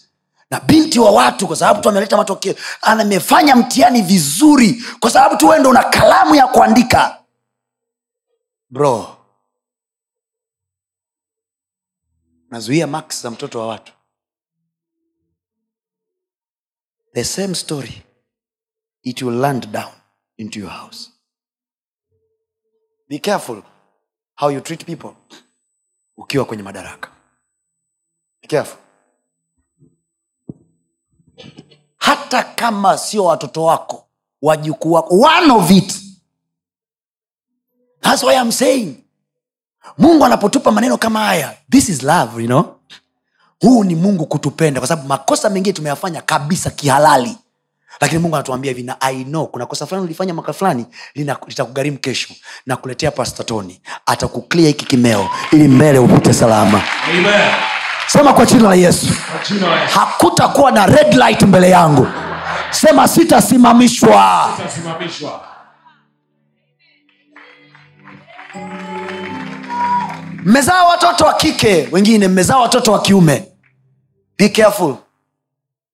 na binti wa watu kwa sababu tu ameleta matokeo. Amefanya mtihani vizuri kwa sababu tu wendo una kalamu ya kuandika bro. Nazuia max za mtoto wa watu. The same story. It will land down into your house. Be careful how you treat people ukiwa kwenye madaraka. Be careful. Hata kama sio watoto wako wajukuu wako one of it thats why I'm saying mungu anapotupa maneno kama haya this is love you know? Huu ni mungu kutupenda kwa sababu makosa mengine tumeyafanya kabisa kihalali. Lakini mungu anatuambia hivi na i know kuna kosa fulani ulifanya mwaka fulani litakugharimu kesho. Na kuletea pastatoni atakuklia hiki kimeo ili mbele upite salama. Amen. sema kwa jina la yesu. Hakutakuwa na red light mbele yangu. Sema sitasimamishwa. Utasimamishwa. Mmezaa watoto wa kike wengine mmezaa watoto wa kiume. Be careful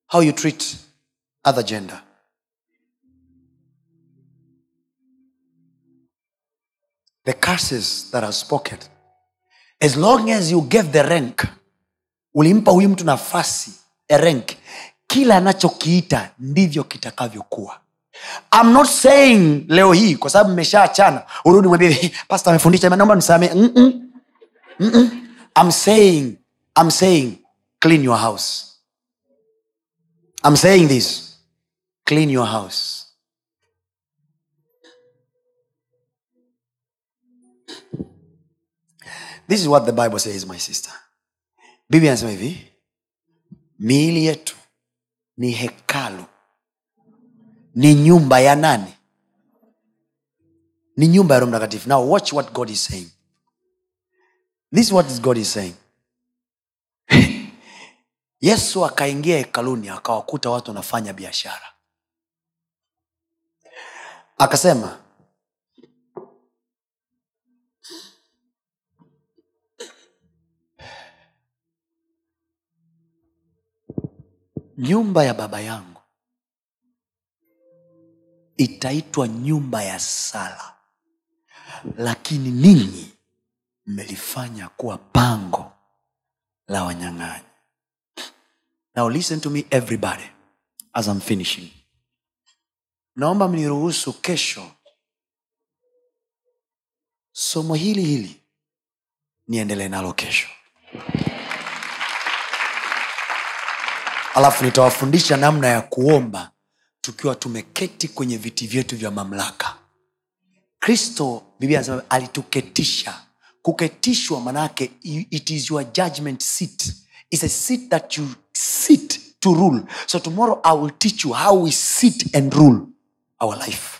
how you treat other gender. The curses that are spoken as long as you gave the rank ulimpa huyu mtu nafasi a rank kila anachokiita ndivyo kitakavyokuwa I'm not saying leo hii kwa sababu mmeshaachana urudi mwambie pasta amefundisha naomba nisamee. I'm saying, I'm saying, clean your house. I'm saying this. Clean your house. This is what the Bible says, my sister. Biblia anasema hivi, miili yetu ni hekalu, ni nyumba ya nani? Ni nyumba ya Roho Mtakatifu. Now watch what God is saying. this is what god is saying (laughs) yesu akaingia hekaluni akawakuta watu wanafanya biashara akasema nyumba ya baba yangu itaitwa nyumba ya sala. Lakini ninyi mmelifanya kuwa pango la wanyang'anyi. Now listen to me everybody as I'm finishing. Naomba mniruhusu kesho somo hili hili niendelee nalo kesho. Alafu nitawafundisha namna ya kuomba tukiwa tumeketi kwenye viti vyetu vya mamlaka. Kristo biblia anasema alituketisha. Kuketishwa manaake it is your judgment seat. It's a seat that you sit to rule. So tomorrow i will teach you how we sit and rule our life.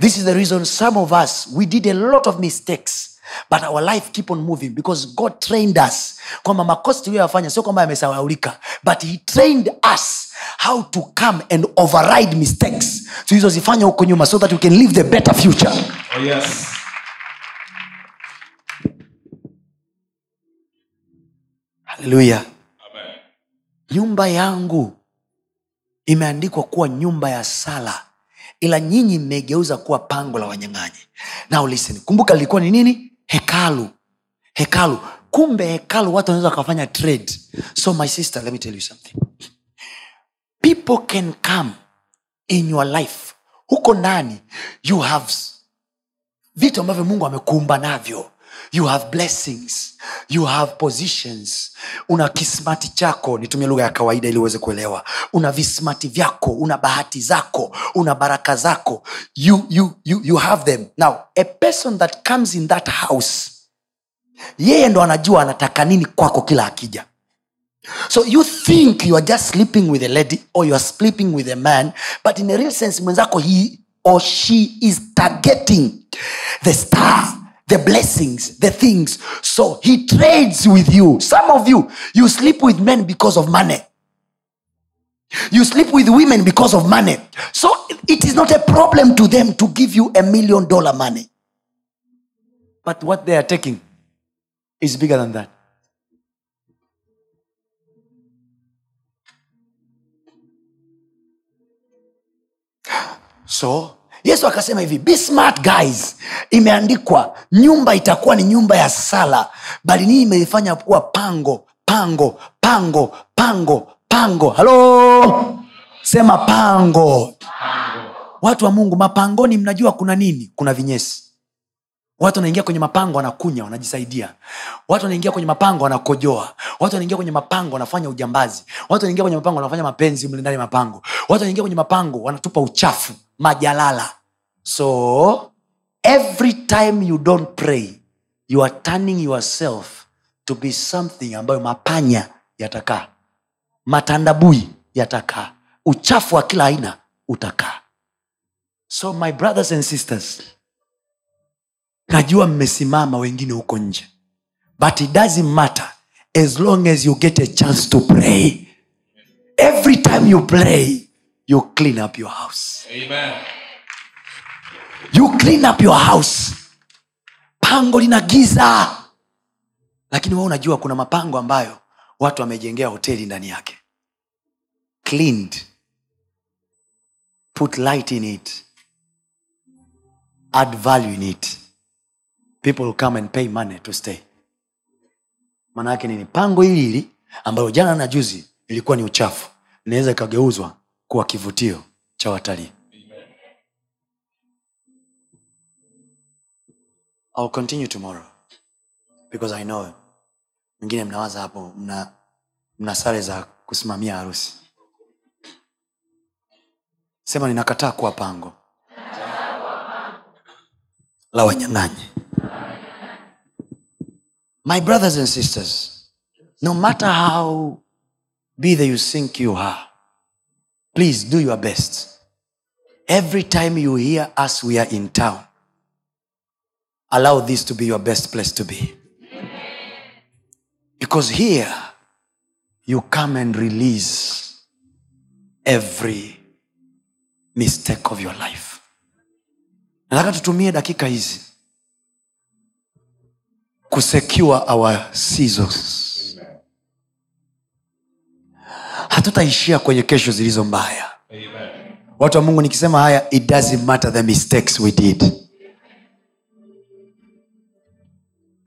This is the reason some of us we did a lot of mistakes but our life keep on moving because god trained us kwamba makosa tuliyoyafanya sio kwamba yamesawaulika but he trained us how to come and override mistakes tulizozifanya huko nyuma so that we can live the better future. Oh, yes. haleluya nyumba yangu imeandikwa kuwa nyumba ya sala ila nyinyi mmegeuza kuwa pango la wanyang'anyi. Now listen kumbuka lilikuwa ni nini hekalu. Hekalu. Kumbe hekalu watu wanaweza wakafanya trade. So my sister let me tell you something. People can come in your life. Huko ndani you have vitu ambavyo mungu amekuumba navyo you have blessings. You have positions. Una kismati chako nitumie lugha ya kawaida ili uweze kuelewa. Una vismati vyako una bahati zako una baraka zako. You, you, you, you have them. Now a person that comes in that house yeye ndo anajua anataka nini kwako kila akija. So you think you are just sleeping with a lady or you are sleeping with a man but in a real sense mwenzako he or she is targeting the star the blessings the things. So he trades with you. Some of you you sleep with men because of money. You sleep with women because of money. So it is not a problem to them to give you a million dollar money. But what they are taking is bigger than that. So yesu akasema hivi be smart guys. Imeandikwa nyumba itakuwa ni nyumba ya sala bali nii imeifanya kuwa pango pango pango pango pango. Halo? Sema pango. Watu wa mungu mapangoni mnajua kuna nini? Kuna vinyesi. Watu wanaingia kwenye mapango wanakunya wanajisaidia. Watu wanaingia kwenye mapango wanakojoa. Watu wanaingia kwenye mapango wanafanya ujambazi. Watu wanaingia kwenye mapango wanafanya mapenzi mle mapango. Watu wanaingia kwenye mapango wanatupa uchafu majalala. So every time you don't pray you are turning yourself to be something ambayo mapanya yatakaa matandabui yatakaa uchafu wa kila aina utakaa. So my brothers and sisters najua mmesimama wengine huko nje but it doesn't matter as long as you get a chance to pray. Every time you pray you clean up your house. Amen. you clean up your house. Pango lina giza. Lakini wewe unajua kuna mapango ambayo watu wamejengea hoteli ndani yake. Cleaned. Put light in it. Add value in it. People will come and pay money to stay. Maana yake nini? Pango hili hili ambalo jana na juzi ilikuwa ni uchafu inaweza ikageuzwa kuwa kivutio cha watalii. I'll continue tomorrow because I know wengine mnawaza hapo mna, mna sare za kusimamia harusi. Sema ninakataa kuwa pango. La wanyang'anyi. My brothers and sisters no matter how be you think you are please do your best. Every time you hear us we are in town. Allow this to be your best place to be. Because here you come and release every mistake of your life. Nataka tutumie dakika hizi kusecure our seasons hatutaishia kwenye kesho zilizo mbaya. Amen. watu wa mungu nikisema haya it doesn't matter the mistakes we did.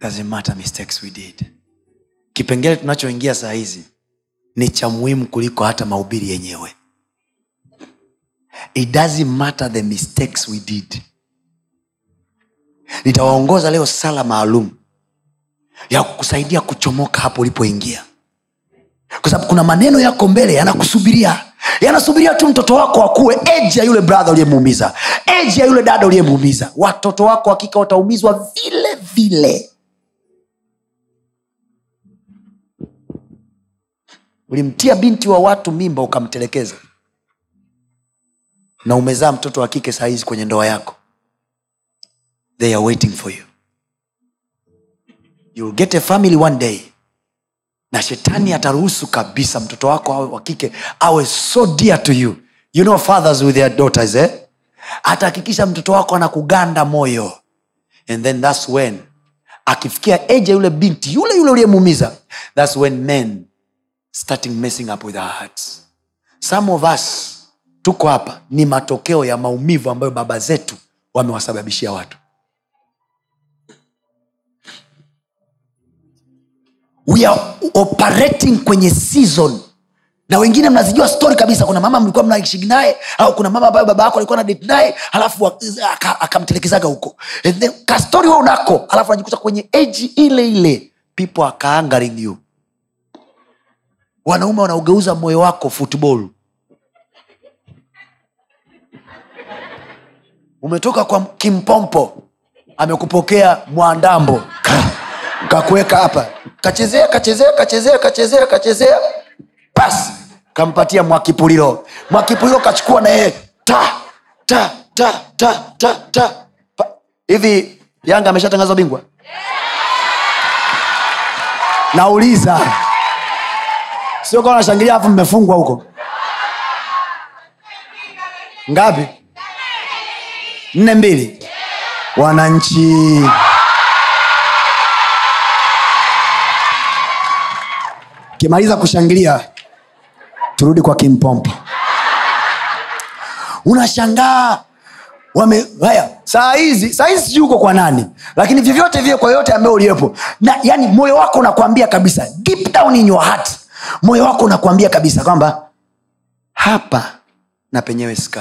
Doesn't matter mistakes we did. Kipengele tunachoingia saa hizi ni cha muhimu kuliko hata mahubiri yenyewe. It doesn't matter the mistakes we did. Nitawaongoza leo sala maalum ya kukusaidia kuchomoka hapo ulipoingia kwa sababu kuna maneno yako mbele yanakusubiria. Yanasubiria tu mtoto wako akuwe eji ya yule bradha uliyemuumiza. Eji ya yule dada uliyemuumiza. Watoto wako hakika wataumizwa vile vile. Ulimtia binti wa watu mimba ukamtelekeza. Na umezaa mtoto wa kike sahizi kwenye ndoa yako. They are waiting for you. You get a family one day na shetani ataruhusu kabisa mtoto wako wa kike awe so dear to you. You know fathers with their daughters eh? atahakikisha mtoto wako anakuganda moyo. And then thats when akifikia eja yule binti yule yule uliyemuumiza thats when men starting messing up with our hearts. Some of us tuko hapa ni matokeo ya maumivu ambayo baba zetu wamewasababishia watu we are operating kwenye season. Na wengine mnazijua story kabisa. Kuna mama mlikuwa mnashigi naye au kuna mama ambayo baba yako alikuwa na date naye alafu aka- akamtelekezaga huko. Kastori huo unako alafu anajikuta kwenye eji ile ile people akaangaring you. Wanaume wanaugeuza moyo wako football. Umetoka kwa kimpompo amekupokea mwandambo. Ka- kakuweka hapa. Kachezea kachezea kachezea kachezea kachezea. Basi kampatia mwakipulilo. Mwakipulilo kachukua na yeye. Ta ta ta ta ta ta. Hivi yanga ameshatangazwa bingwa? Nauliza. Sio kawa nashangilia afu mmefungwa huko. Ngapi? Nne mbili. Wananchi kimaliza kushangilia turudi kwa kimpompo unashangaa wamehaya saa hizi saa hizi sijui uko kwa nani lakini vyovyote vile kwa yote ambaye uliyepo na yani moyo wako unakwambia kabisa deep down in your heart moyo wako unakwambia kabisa kwamba hapa na penyewe sky.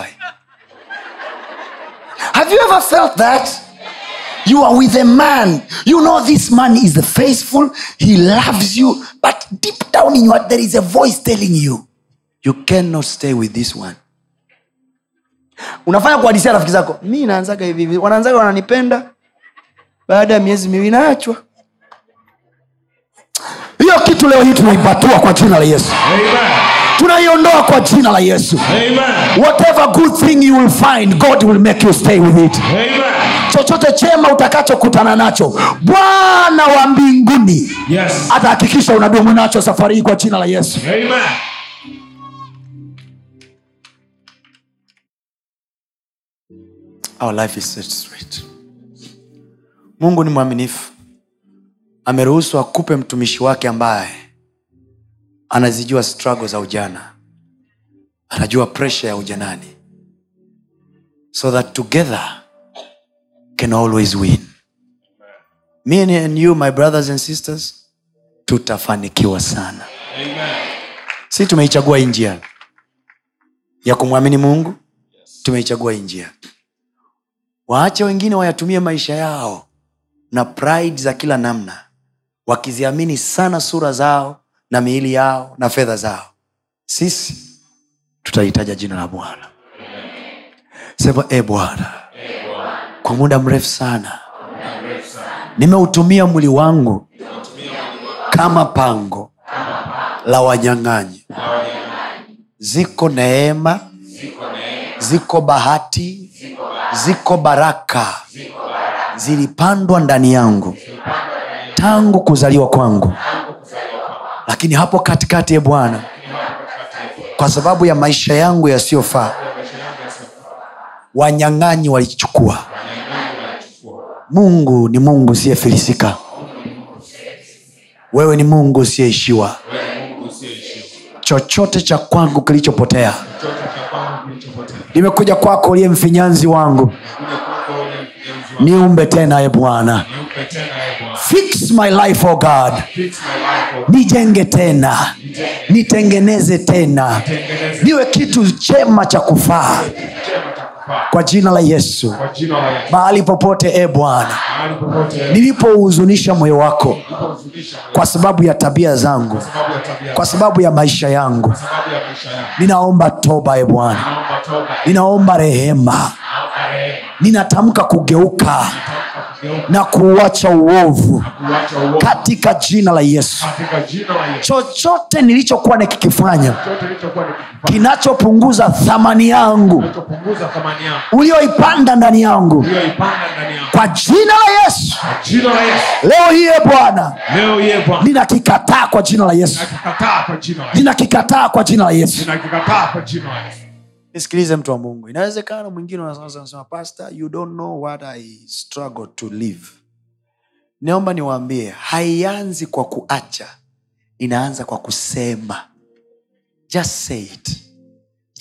Have you ever felt that you are with a man. You know this man is faithful. He loves you. But deep down in your there is a voice telling you you cannot stay with this one. Unafanya kuhadisia rafiki zako mi naanzaga hivi hivi. Wanaanzaga wananipenda. Baada ya miezi miwili naachwa. Hiyo kitu leo hii tunaipatua kwa jina la yesu. Amen. tunaiondoa kwa jina la yesu. Amen. whatever good thing you will find god will make you stay with it. Amen. Chochote chema utakachokutana nacho bwana wa mbinguni Yes. atahakikisha unadumu nacho safari hii kwa jina la yesu Amen. Our life is set straight. mungu ni mwaminifu ameruhusu akupe mtumishi wake ambaye anazijua struggle za ujana anajua presha ya ujanani so that together can always win. Me and you my brothers and sisters tutafanikiwa sana. Amen. si tumeichagua hii njia ya kumwamini mungu tumeichagua hii njia waache wengine wayatumie maisha yao na pride za kila namna wakiziamini sana sura zao na miili yao na fedha zao. Sisi tutahitaja jina la bwana. Sema e bwana kwa muda mrefu sana. Nimeutumia mwili wangu kama pango la wanyang'anyi. Ziko neema ziko bahati ziko baraka. Zilipandwa ndani yangu tangu kuzaliwa kwangu. Lakini hapo katikati ya bwana kwa sababu ya maisha yangu yasiyofaa wanyang'anyi walichukua mungu ni mungu usiyefilisika wewe ni mungu usiyeishiwa chochote cha kwangu kilichopotea. Nimekuja kwako uliye mfinyanzi wangu. Niumbe tena e bwana. Fix my life oh god. Nijenge tena. Nitengeneze tena. Niwe kitu chema cha kufaa kwa jina la yesu. Mahali popote e bwana. Nilipohuzunisha moyo wako kwa sababu ya tabia zangu kwa sababu ya maisha yangu ninaomba toba e bwana. Ninaomba rehema. Naomba rehema. Naomba kugeuka na kuuacha uovu katika jina la yesu. Chochote nilichokuwa nikikifanya kinachopunguza thamani yangu ulioipanda ndani yangu kwa jina la yesu. Leo hii e bwana leo ye Bwana. ninakikataa kwa jina la yesu. Kwa jina la Yesu. Ninakikataa kwa jina la yesu nisikilize mtu wa mungu. Inawezekana mwingine unasema pastor you don't know what i struggle to live. Naomba niwaambie haianzi kwa kuacha inaanza kwa kusema. Just say it.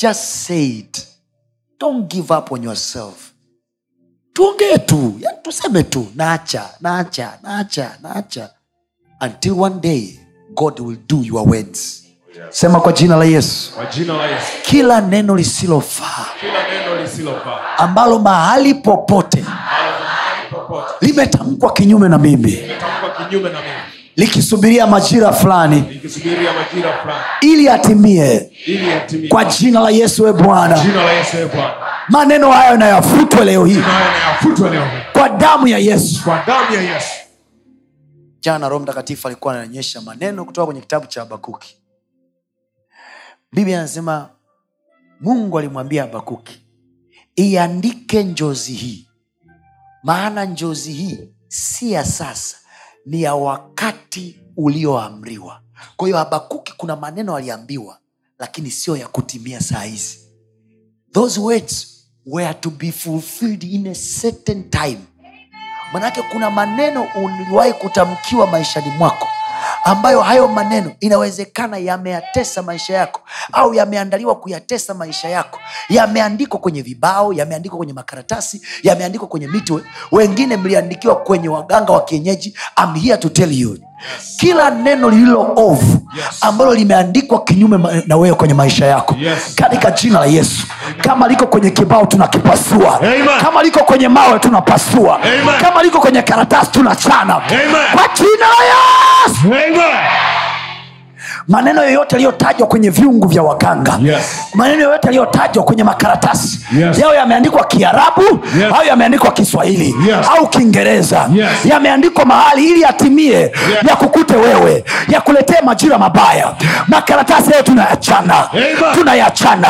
Just say it. Don't give up on yourself. Tuongee tu. Tuseme tu. Naacha naacha naacha naacha. Until one day god will do your words sema kwa jina la yesu. Kwa jina la Yesu. Kila neno lisilofaa ambalo mahali popote limetamkwa kinyume na mimi. Limetamkwa kinyume na mimi. Likisubiria majira fulani. Ili atimie kwa jina la yesu e bwana. Jina la Yesu e maneno hayo nayafutwe leo hii. Nayafutwa kwa damu ya yesu. Kwa damu ya Yesu. Jana roho mtakatifu alikuwa ananyonyesha maneno kutoka kwenye kitabu cha habakuki biblia anasema mungu alimwambia habakuki iandike njozi hii. Maana njozi hii si ya sasa ni ya wakati ulioamriwa. Kwa hiyo habakuki kuna maneno aliambiwa lakini sio ya kutimia saa hizi. Those words were to be fulfilled in a certain time. Manake kuna maneno uliwahi kutamkiwa maishani mwako ambayo hayo maneno inawezekana yameyatesa maisha yako au yameandaliwa kuyatesa maisha yako yameandikwa kwenye vibao yameandikwa kwenye makaratasi yameandikwa kwenye miti wengine mliandikiwa kwenye waganga wa kienyeji I'm here to tell you kila neno lililo ovu Yes. ambalo limeandikwa kinyume na wewe kwenye maisha yako Yes. katika jina la yesu kama liko kwenye kibao tunakipasua Amen. kama liko kwenye mawe tunapasua Amen. kama liko kwenye karatasi tunachana Amen. kwa jina la yesu Amen. 对。Maneno yoyote yaliyotajwa kwenye viungu vya waganga. Yes. maneno yoyote yaliyotajwa kwenye makaratasi. Yes. yao yameandikwa kiarabu Yes. au yameandikwa kiswahili Yes. au kiingereza. Yes. yameandikwa mahali ili yatimie yakukute wewe yakuletee majira mabaya. Makaratasi hayo tunayachana. Tunayachana.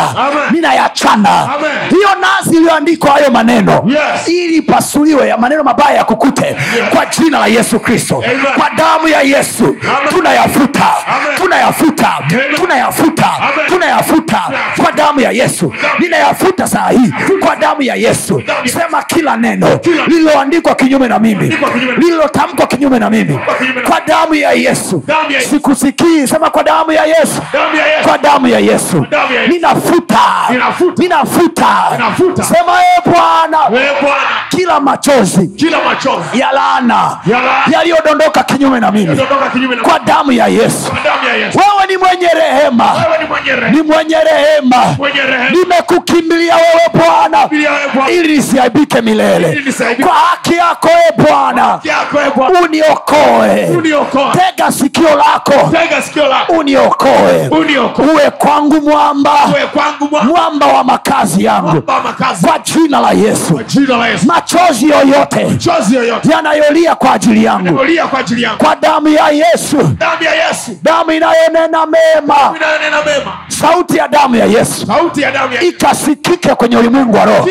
Ninayachana. Hiyo nazi iliyoandikwa hayo maneno Yes. ili pasuliwe ya maneno mabaya yakukute kwa jina la yesu kristo. Kwa damu ya yesu. Tunayafuta Amen. Tunayafuta tunayafuta tunayafuta kwa damu ya yesu ninayafuta saa hii kwa damu ya yesu sema kila neno lililoandikwa kinyume na mimi lililotamkwa kinyume na mimi kwa damu ya yesu sikusikii sema kwa damu ya yesu kwa damu ya yesu ninafuta Ninafuta. sema e bwana kila machozi ya laana yaliyodondoka kinyume na mimi kwa damu ya yesu wewe ni mwenye rehema. Ni mwenye rehema, nimekukimbilia wewe bwana ili nisiaibike milele. Nisiaibike. kwa haki yako e bwana e uniokoe. Tega sikio lako. Uniokoe. Uwe kwangu mwamba. Mwamba. Wa makazi yangu. Kwa jina la yesu. Machozi yoyote yanayolia kwa ajili yangu. Kwa damu ya yesu. Damu damu inayonena mema. Sauti ya damu ya yesu. Ikasikike kwenye ulimwengu wa roho.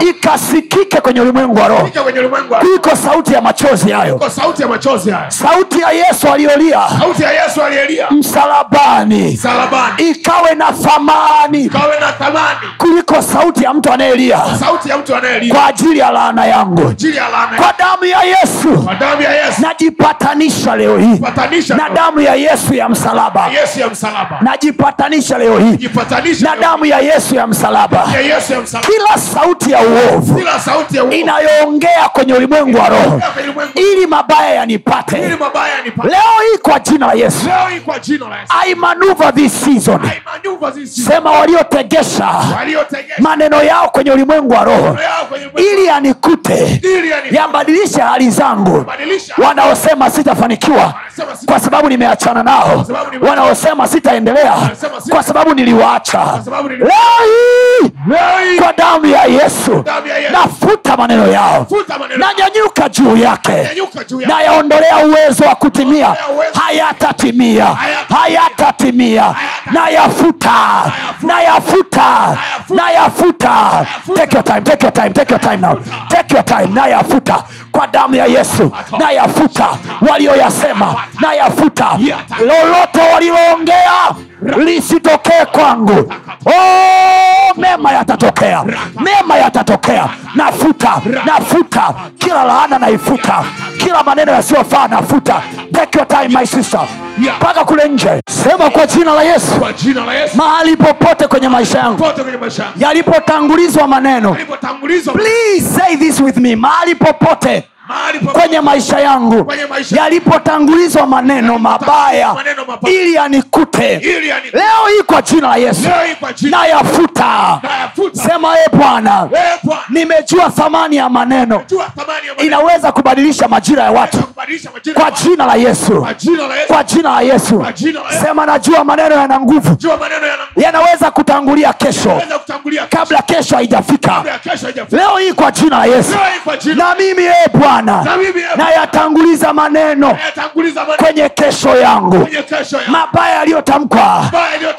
Ikasikike kwenye ulimwengu wa roho. Kuliko sauti ya machozi hayo. Sauti ya yesu aliyolia. Msalabani. Ikawe na thamani. Kuliko sauti ya mtu anayelia. Kwa ajili ya laana yangu. Kwa damu ya Yesu. najipatanisha leo hii. Na damu ya yesu ya msalaba. Yesu ya msalaba, najipatanisha leo hii. Na damu ya yesu ya msalaba. Ya Yesu ya msalaba. kila sauti ya uovu inayoongea kwenye ulimwengu wa roho. Ili mabaya yanipate. Leo hii kwa jina la yesu. I maneuver this season. Sema waliotegesha maneno yao kwenye ulimwengu wa roho. Ili yanikute. Ili yabadilishe hali zangu. Wanaosema sitafanikiwa kwa sababu nimeachana nao wanaosema sitaendelea kwa sababu niliwaacha. Leo hii kwa damu ya yesu. Nafuta maneno yao. Nanyanyuka juu yake. Nayaondolea uwezo wa kutimia. Hayatatimia. Hayatatimia. hayatatimia. Nayafuta. Nayafuta. Nayafuta. Take your time take your time take your time now. Take your time. Nayafuta kwa damu ya yesu nayafuta. Walioyasema nayafuta. Lolote waliloongea lisitokee kwangu. Oh, mema yatatokea. Mema yatatokea. Nafuta nafuta. Kila laana naifuta. Kila maneno yasiyofaa nafuta. Take your time my sister. Mpaka kule nje. Sema kwa jina la yesu. Jina la Yesu. mahali popote kwenye maisha yangu. Yalipotangulizwa maneno. Please say this with me. Mahali popote kwenye maisha yangu yalipotangulizwa maneno mabaya ili yanikute. Leo hii kwa jina la yesu. Nayafuta. Sema e bwana nimejua thamani ya maneno. inaweza kubadilisha majira ya watu. Kwa jina la yesu. Kwa jina la Yesu. sema najua maneno yana nguvu. Yanaweza kutangulia kesho. Kabla kesho haijafika. Leo hii kwa jina la yesu. Na mimi e bwana na mimi nayatanguliza maneno kwenye kesho yangu. Mabaya yaliyotamkwa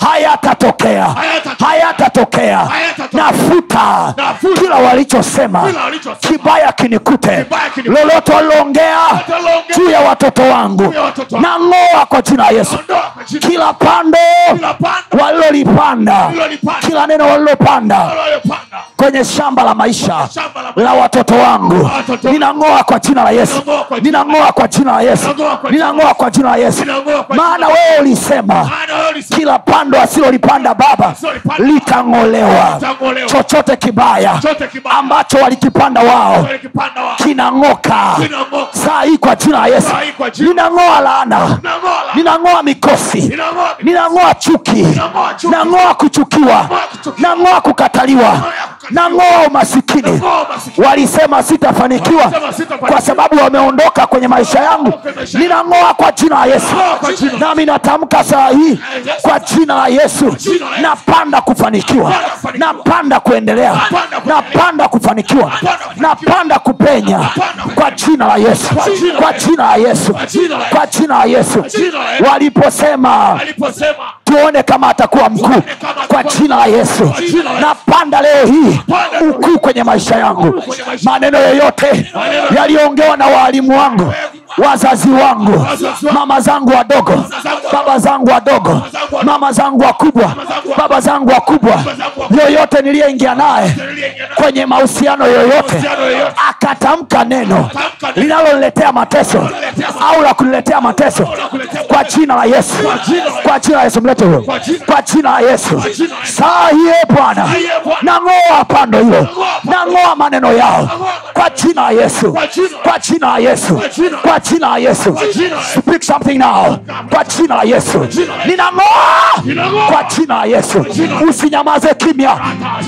hayatatokea. Hayatatokea. nafuta kila walichosema. kibaya kinikute. Lolote waliloongea juu ya watoto wangu. nang'oa kwa jina la yesu. Kila pando walilolipanda. kila neno walilopanda kwenye shamba la maisha la watoto wangu. Ninang'oa kwa jina la yesu. Ninang'oa kwa jina. la yesu. Ninang'oa kwa jina. la yesu. Maana wewe ulisema kila pando asilolipanda baba litang'olewa. chochote kibaya ambacho walikipanda wao kinang'oka. saa hii kwa jina la yesu. Ninang'oa laana. Ninang'oa. mikosi. Ninang'oa. chuki. Nang'oa kuchukiwa. Nang'oa kukataliwa. Nang'oa umasikini. Walisema sitafanikiwa. Kwa sababu wameondoka kwenye maisha yangu ninang'oa kwa jina la yesu nami natamka saa hii kwa jina la yesu napanda kufanikiwa Napanda kuendelea Napanda kufanikiwa Napanda kupenya kwa jina la yesu kwa jina la yesu Kwa jina la Yesu. waliposema Aliposema. Tuone kama atakuwa mkuu. Kwa jina la yesu. Napanda leo hii ukuu kwenye maisha yangu. Maneno yoyote yaliyoongewa na waalimu wangu wazazi wangu mama zangu wadogo baba zangu wadogo mama zangu wakubwa baba zangu wakubwa. Yoyote niliyeingia naye kwenye mahusiano yoyote akatamka neno linaloniletea mateso au la kuniletea mateso kwa jina la yesu. Kwa jina la yesu. Mlete huyo. Kwa jina- la yesu. Saa hiye bwana. Nang'oa pando hilo. Nang'oa maneno yao. Kwa jina la yesu. Kwa jina- kwa jina la yesu. Kwa jina- la yesu. Speak something now. Kwa jina la yesu. Ninang'oa. Kwa jina la Yesu. usinyamaze kimya.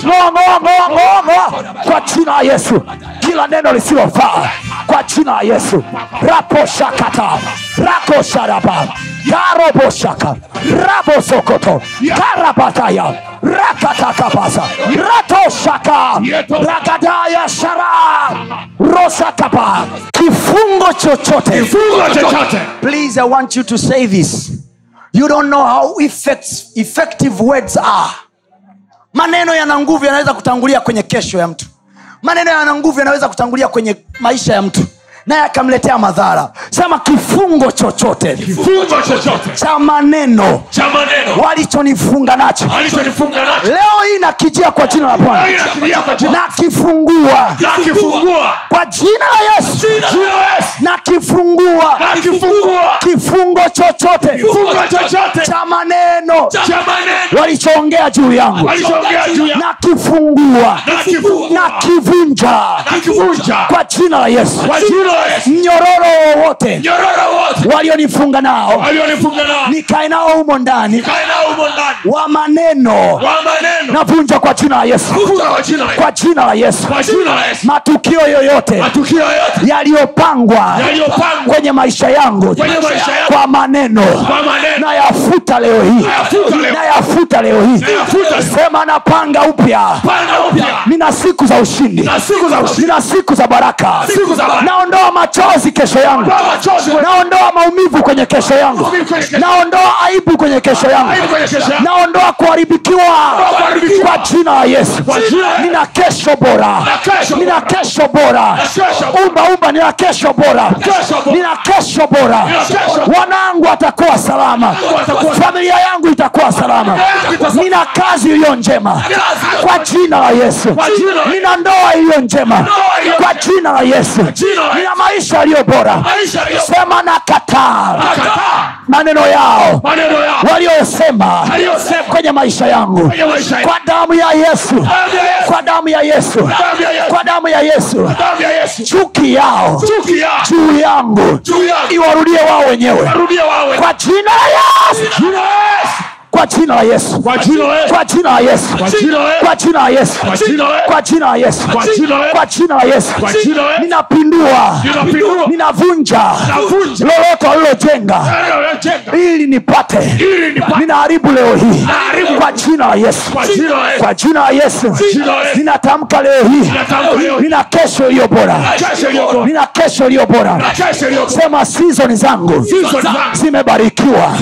Ng'oa ng'oa ng'oa ng'oa ng'oa. Kwa jina la yesu. Kila neno lisilofaa. Kwa jina la yesu. Raposhakata. Rakosharaba. Karoboshaka rabosokoto. Karabataya rakatakabasa ratoshaka. Rakadaya shara. Rosakapa kifungo chochote. Fungo chochote. please i want you to say this. You don't know how effects, effective words are. Maneno yana nguvu yanaweza kutangulia kwenye kesho ya mtu. Maneno yana nguvu yanaweza kutangulia kwenye maisha ya mtu naye akamletea madhara. Sema kifungo chochote. Cha maneno. Walichonifunga nacho. Leo hii nakijia kwa jina la bwana. Nakifungua. Kwa jina la yesu. Nakifungua. Kifungo chochote. Cha maneno. Walichoongea juu yangu. Nakifungua. Nakivunja. kwa jina la yesu Mnyororo wowote. Walionifunga nao. Nikae nao humo ndani. Wa maneno. Navunja kwa jina la yesu. Kwa jina la Yesu. matukio yoyote yaliyopangwa kwenye maisha yangu kwa maneno nayafuta leo hii. Nayafuta leo. hii. Sema napanga upya. Panga upya. Nina siku za ushindi. Na siku za ushindi. nina siku za baraka. Siku za baraka. Naondoa machozi kesho yangu. Naondoa maumivu kwenye kesho yangu. Naondoa aibu kwenye kesho yangu. Naondoa kuharibikiwa. Kwa jina la yesu. Nina kesho bora. Nina kesho bora. Umbaumba umba umba nina kesho bora. Nina kesho bora. Wanangu atakuwa salama. Familia yangu itakuwa salama. Nina kazi iliyo njema. Kwa jina la yesu. Nina ndoa iliyo njema. Kwa jina la yesu. Jina la- maisha yaliyo bora. Sema na kataa Nakataa. Maneno yao. Maneno yao. Waliosema kwenye maisha yangu. Kwa damu ya yesu. Kwa damu ya yesu. Damu ya Yesu. kwa damu ya yesu. Chuki yao. Juu yangu. Iwarudie wao wenyewe. Kwa jina la yesu. Jina la Yesu kwa jina la yesu kwa jina la Yesu kwa jina la yesu kwa jina la Yesu kwa jina la yesu kwa jina la ninapindua ninavunja lolote walilojenga ili nipate ninaharibu leo hii kwa jina la yesu kwa jina la Yesu ninatamka leo hii nina kesho iliyo bora nina kesho iliyo bora sema sizoni zangu zimebarikiwa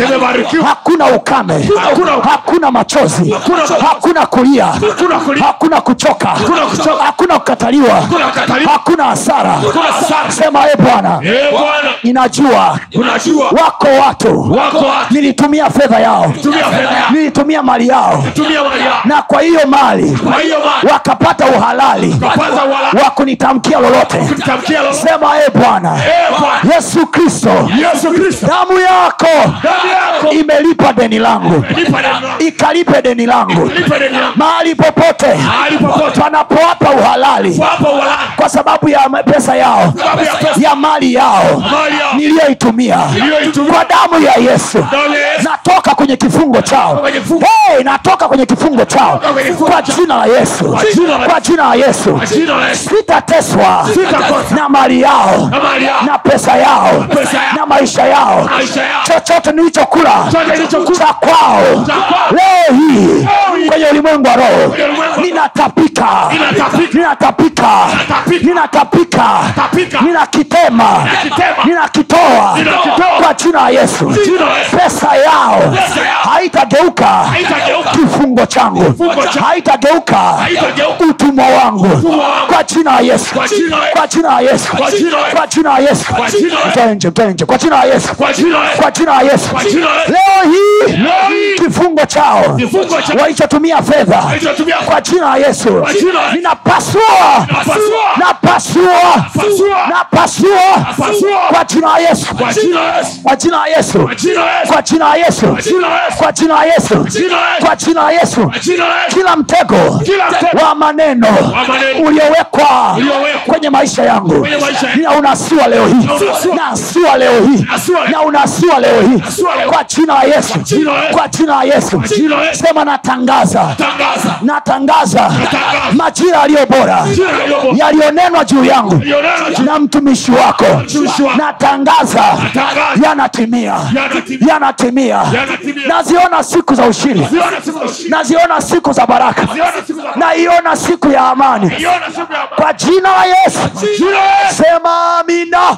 hakuna ukame Hakuna- hakuna machozi. Hakuna hakuna kulia. Hakuna kulia. hakuna kuchoka. Hakuna kuchoka. hakuna kukataliwa. Hakuna hasara. Sema e bwana ninajua wako watu. Nilitumia fedha yao. Nilitumia mali yao. Na kwa hiyo mali wakapata uhalali wa kunitamkia lolote. Sema e bwana yesu kristo damu yako imelipa deni langu, ikalipe deni langu. Mahali popote. Panapoapa uhalali. Kwa sababu ya pesa yao. Ya mali yao. Niliyoitumia. Kwa damu ya yesu. Natoka kwenye kifungo chao. Hey, natoka kwenye kifungo chao. Kwa jina la yesu. Kwa jina la yesu. sitateswa. Na mali yao. Na pesa yao. Na maisha yao. Chochote nilichokula. Chochote nilichokula. cha kwao Kwao. leo hii kwenye ulimwengu wa roho ninatapika Ninatapika. ninatapika ninakitema ninakitoa kwa jina la yesu pesa yao haitageuka kifungo changu haitageuka utumwa wangu kwa jina la yesu Kwa jina la Yesu. kwa jina la yesu. Mtoe nje, mtoe nje. kwa jina la yesu kwa jina la Yesu. Leo hii. Kifungo chao walichotumia fedha kwa jina la yesu ninapasua Napasua. napasua Pasua. napasua Pasua. kwa jina la yesu Kwa jina la Yesu. kwa jina la yesu Kwa jina la Yesu. kwa jina la yesu kila mtego wa maneno uliowekwa kwenye maisha yangu na unasua leo hii nasua leo hii na unasua leo hii kwa jina la yesu jina la Yesu. sema natangaza. Tangaza natangaza. Majira yaliyo bora. Yaliyonenwa juu yangu. Na mtumishi wako. Natangaza. Yanatimia. Yanatimia. naziona siku za ushindi. Naziona siku za baraka. Naiona siku ya amani. Kwa jina la yesu. Jina la Yesu. sema amina